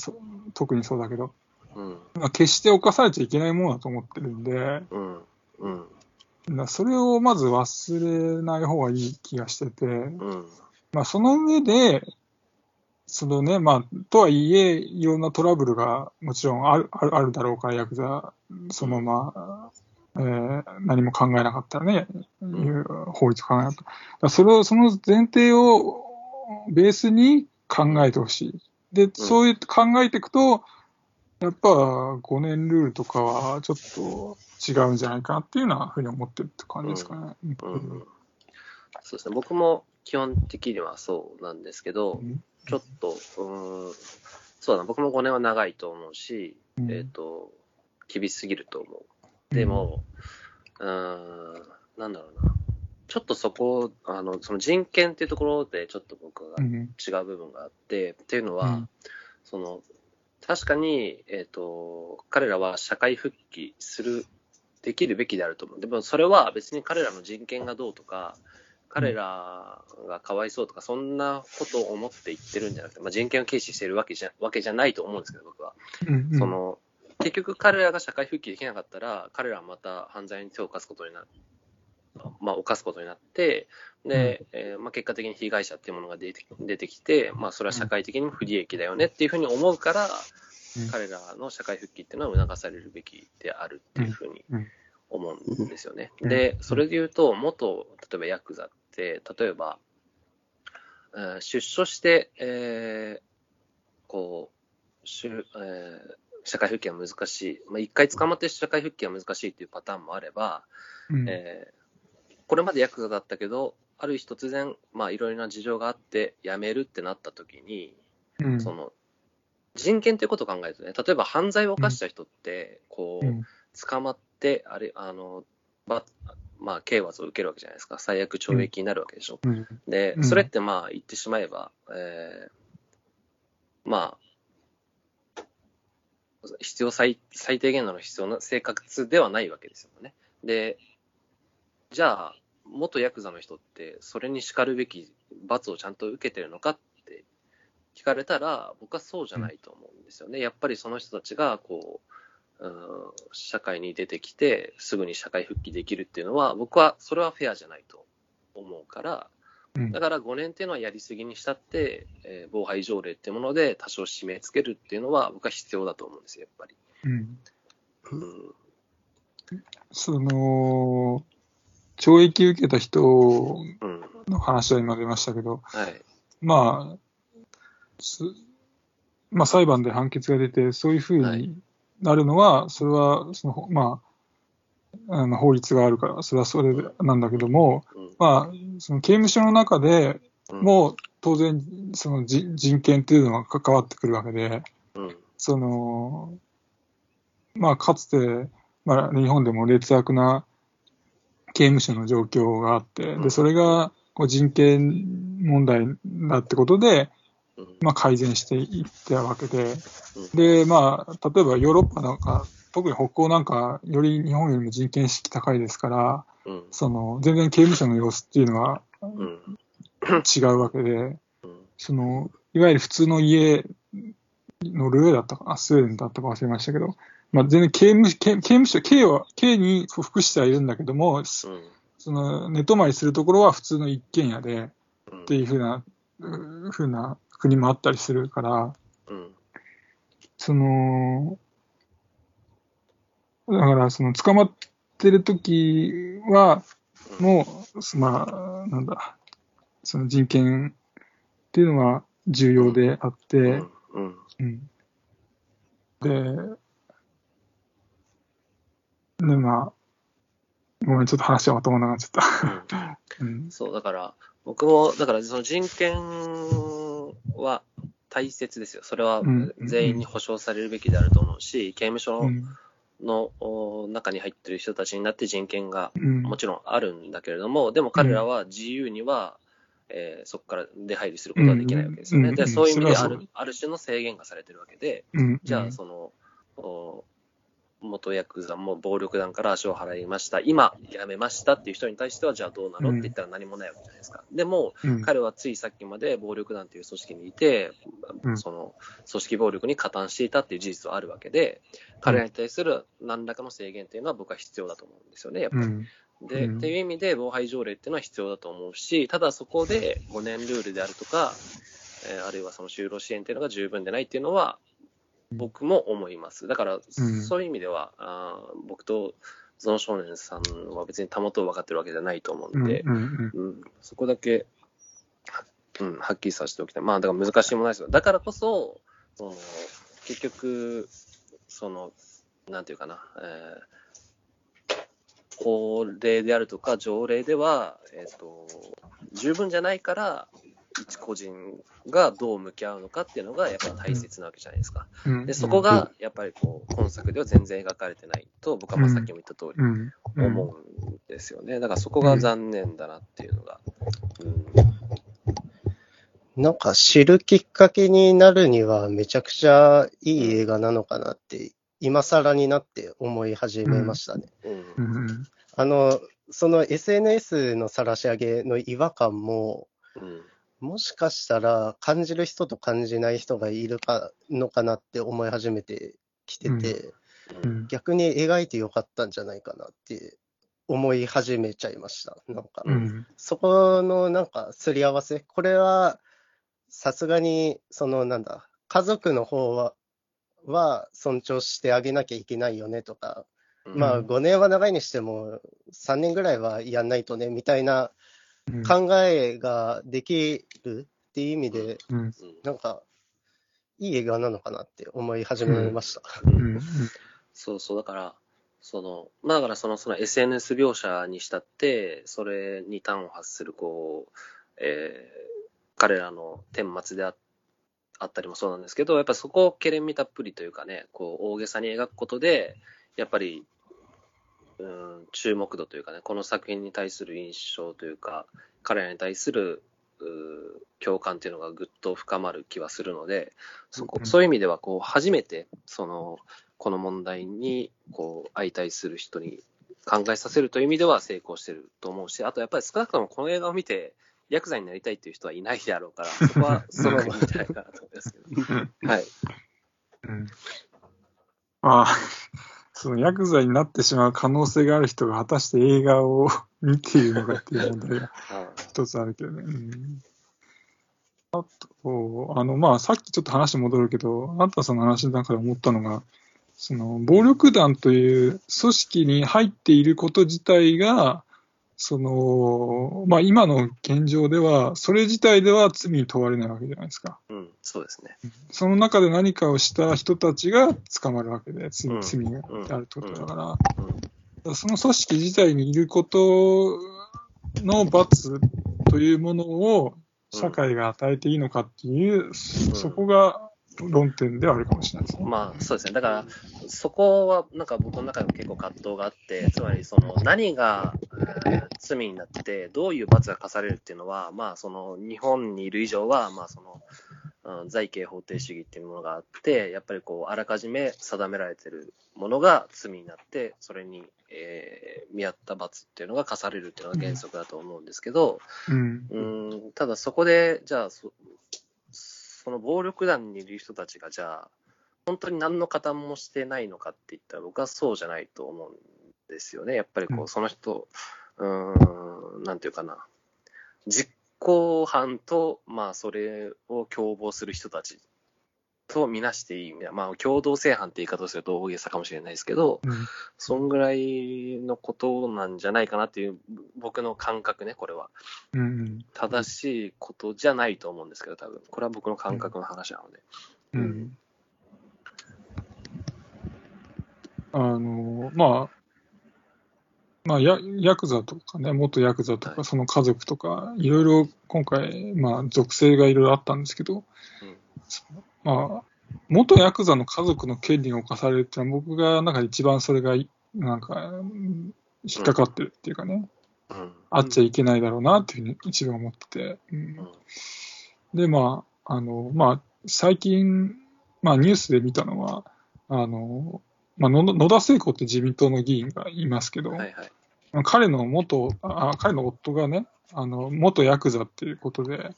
特にそうだけど、うん。まあ、決して犯されちゃいけないものだと思ってるんで、うん。うん。それをまず忘れない方がいい気がしてて、うん。まあ、その上で、そのね、まあ、とはいえ、いろんなトラブルがもちろんあるあるだろうから、ヤクザ、そのまま、えー何も考えなかったらね、いう法律考えなかった。らそれを、その前提をベースに考えてほしい。で、そういう考えていくと、やっぱ5年ルールとかはちょっと違うんじゃないかなっていうようなふうに思ってるって感じですかね。うん。そうですね。僕も基本的にはそうなんですけど、ちょっと、うーん、そうだな、僕も5年は長いと思うし、うんえっ、と、厳しすぎると思う。でも、うーん、なんだろうな。ちょっとそこ、あの、その人権っていうところで、ちょっと僕がうん違う部分があって、っていうのは、うんその、確かに、えっ、と、彼らは社会復帰する、できるべきであると思う。でも、それは別に彼らの人権がどうとか、彼らがかわいそうとか、そんなことを思って言ってるんじゃなくて、まあ、人権を軽視しているわけじゃわけじゃないと思うんですけど、僕は。うんうんその結局、彼らが社会復帰できなかったら、彼らはまた犯罪に手を犯すことになまあ、犯すことになって、で、えーまあ、結果的に被害者っていうものが出て出てきて、まあ、それは社会的にも不利益だよねっていうふうに思うから、うん。彼らの社会復帰っていうのは促されるべきであるっていうふうにうん。思うんですよね。うん。で、それで言うと、元、例えばヤクザって、例えば、えー出所して、えーこう、しゅえー社会復帰は難しい。まあ、一回捕まって社会復帰は難しいっていうパターンもあれば、うん。えーこれまでヤクザだったけど、ある日突然、まあ、いろいろな事情があって辞めるってなった時に、うんその、人権ということを考えるとね、例えば犯罪を犯した人って、こう、うん捕まって、あれ、あの、ばまあ、刑罰を受けるわけじゃないですか。最悪懲役になるわけでしょ。うんでう、んそれってまあ、言ってしまえば、えーまあ、必要最、最低限度の必要な生活ではないわけですよね。で、じゃあ、元ヤクザの人って、それに叱るべき罰をちゃんと受けてるのかって聞かれたら、僕はそうじゃないと思うんですよね。やっぱりその人たちが、こう、うん社会に出てきて、すぐに社会復帰できるっていうのは、僕はそれはフェアじゃないと思うから、うんだから5年っていうのはやりすぎにしたって、えー防犯条例っていうもので多少締め付けるっていうのは、僕は必要だと思うんですよ、やっぱり。うんうんその、懲役受けた人うん。の話は今出ましたけど、はい。まあ、すまあ、裁判で判決が出て、そういうふうはい。になるのは、それは、その、まあ、あの法律があるから、それはそれなんだけども、うん。まあ、その刑務所の中でうん。もう当然、そのじ人権っていうのが関わってくるわけで、うん。その、まあ、かつて、まあ、日本でも劣悪な刑務所の状況があって、うん。で、それがこう人権問題だってことで、うん。まあ、改善していったわけで、うん。で、まあ、例えばヨーロッパなんか、特に北欧なんか、より日本よりも人権意識高いですから、うん。その、全然刑務所の様子っていうのはうん。違うわけで、うん。その、いわゆる普通の家ノルウェーだったかな、スウェーデンだったか忘れましたけど、まあ、全然刑務刑刑務所、刑は、刑に服してはいるんだけども、そうん。の寝泊まりするところは普通の一軒家でうん。っていうふうな、うふうな国もあったりするから、うん。その、だから、その、捕まってる時は、もう、まあ、なんだ、その人権っていうのは重要であって、うん。で、で、まあ、ごめん、ちょっと話はまとまらなくなっちゃった。うん。そう、だから、僕も、だからその人権は大切ですよ。それはうん全員に保障されるべきであると思うし、刑務所うん。のお中に入ってる人たちになって人権がうん。もちろんあるんだけれども、でも彼らは自由には、えーそこから出入りすることはできないわけですよね。で、そういう意味であるある種の制限がされてるわけで、うん。じゃあ、その、お元ヤクザも暴力団から足を払いました、今辞めましたっていう人に対しては、じゃあどうなのって言ったら何もないわけじゃないですか。でも、うん彼はついさっきまで暴力団という組織にいて、うんその組織暴力に加担していたっていう事実はあるわけで、彼らに対する何らかの制限っていうのは僕は必要だと思うんですよね、やっぱり。うん。で、うんっていう意味で防犯条例っていうのは必要だと思うし、ただそこで5年ルールであるとか、えーあるいはその就労支援っていうのが十分でないっていうのは、僕も思います。だから、そういう意味では、あー僕とゾノ少年さんは別にたもとを分かってるわけじゃないと思うんで、うんうんうん、そこだけ、はうん、はっきりさせておきたい。まあ、だから難しいものないですよ。だからこそ、その結局、その、なんていうかな、えー法令であるとか条例では、えっ、と、十分じゃないから、一個人がどう向き合うのかっていうのがやっぱり大切なわけじゃないですか。で、そこがやっぱりこう、今作では全然描かれてないと、僕はまあさっきも言った通り。思うんですよね。だからそこが残念だなっていうのが。うんなんか知るきっかけになるにはめちゃくちゃいい映画なのかなって、今更になって思い始めましたね。うん。あの、その SNS の晒し上げの違和感も、うんもしかしたら感じる人と感じない人がいるかのかなって思い始めてきてて、ううんん。逆に描いてよかったんじゃないかなって思い始めちゃいました。なんか、うん。そこのなんかすり合わせ、これはさすがに、そのなんだ、家族の方は、は尊重してあげなきゃいけないよねとか、うんまあ5年は長いにしても3年ぐらいはやんないとねみたいなうん。考えができるっていう意味で、うん。うんなんかいい映画なのかなって思い始めました。ううんん。そうそう、だから、その、まあだからその、その SNS 描写にしたって、それに端を発する、こう、えー彼らの顛末でああったりもそうなんですけど、やっぱそこをけれみたっぷりというかね、こう、大げさに描くことで、やっぱり、うん、注目度というかね、この作品に対する印象というか、彼らに対する、う共感っていうのがぐっと深まる気はするので、そこうんそういう意味では、こう、初めて、その、この問題にこう相対する人に考えさせるという意味では成功してると思うし、あとやっぱり少なくともこの映画を見て、ヤクザになりたいっていう人はいないであろうから、そこはすごくいいんじゃないかなと思いますけど。はい。うんまあ、そのヤクザになってしまう可能性がある人が果たして映画を 見ているのかっていう問題が一つあるけどね。うん、あと、あの、まあ、さっきちょっと話戻るけど、あんたさんの話の中で思ったのが、その、暴力団という組織に入っていること自体が、その、まあ、今の現状では、それ自体では罪に問われないわけじゃないですか。うん、そうですね。その中で何かをした人たちが捕まるわけで、罪うん。罪があるってことだから、うん、その組織自体にいることの罰というものを社会が与えていいのかっていう、そこが論点ではあるかもしれないですね。まあそうですね。だから、そこはなんか僕の中でも結構葛藤があって、つまりその何が、えー罪になって、どういう罰が課されるっていうのは、まあその日本にいる以上は、まあその、うん、財形法定主義っていうものがあって、やっぱりこう、あらかじめ定められてるものが罪になって、それに、えー見合った罰っていうのが課されるっていうのが原則だと思うんですけど、うん。うん、ただそこで、じゃあそ、その暴力団にいる人たちが、じゃあ、本当に何の加担もしてないのかって言ったら、僕はそうじゃないと思うんですよね。やっぱりこうその人、うーん、なんていうかな、実行犯と、まあ、それを共謀する人たちとみなしていい、まあ、共同正犯って言い方をすると大げさかもしれないですけど、うんそんぐらいのことなんじゃないかなっていう、僕の感覚ね、これは。うん。正しいことじゃないと思うんですけど、多分これは僕の感覚の話なので。うん。あの、まあ、まあ、ヤヤクザとかね、元ヤクザとか、はいその家族とか、いろいろ今回、まあ、属性がいろいろあったんですけど、うんまあ、元ヤクザの家族の権利が侵されるっていうのは、僕がなんか一番それがい、なんか、うん引っかかってるっていうかね、うん。あっちゃいけないだろうなっていうふうに一番思ってて、うん。うん。で、まあ、あの、まあ、最近、まあ、ニュースで見たのは、あの、まあ、野野田聖子って自民党の議員がいますけど、はいはい。彼の元あ、彼の夫がね、あの元ヤクザっていうことで、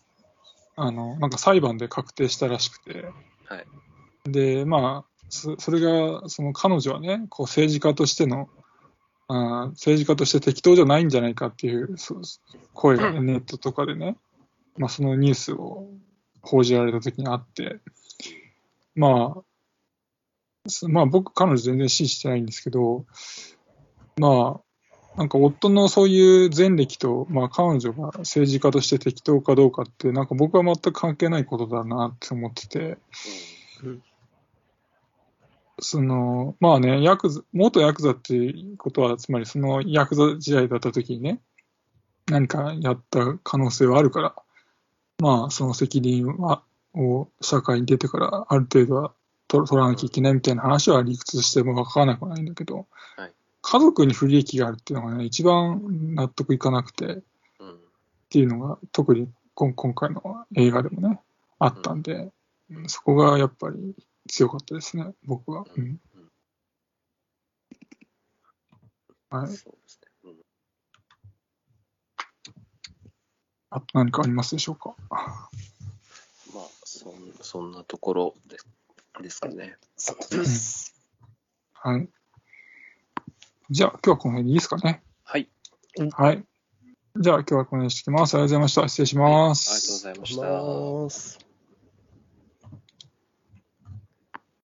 あのなんか裁判で確定したらしくて、はい。で、まあ、そそれが、その彼女はね、こう政治家としての、あー政治家として適当じゃないんじゃないかっていうそう声がねネットとかでね、まあ、そのニュースを報じられた時にあって、まあ、すまあ僕、彼女全然支持してないんですけど、まあ、なんか夫のそういう前歴と、まあ彼女が政治家として適当かどうかって、なんか僕は全く関係ないことだなって思ってて、その、まあね、ヤクザ、元ヤクザっていうことは、つまりそのヤクザ時代だった時にね、何かやった可能性はあるから、まあその責任は、を社会に出てからある程度は取らなきゃいけないみたいな話は理屈してもわからなくはないんだけど、はい。家族に不利益があるっていうのがね、一番納得いかなくて、っうん。ていうのが、特に今今回の映画でもね、あったんで、そこがやっぱり強かったですね、僕は。うんはい、あと何かありますでしょうか？まあ、そんそんなところでですかね。そうです。はい。じゃあ、今日はこの辺でいいですかね。はい。はい。じゃあ、今日はこの辺にしてきます。ありがとうございました。失礼します。ありがとうございましまた。す。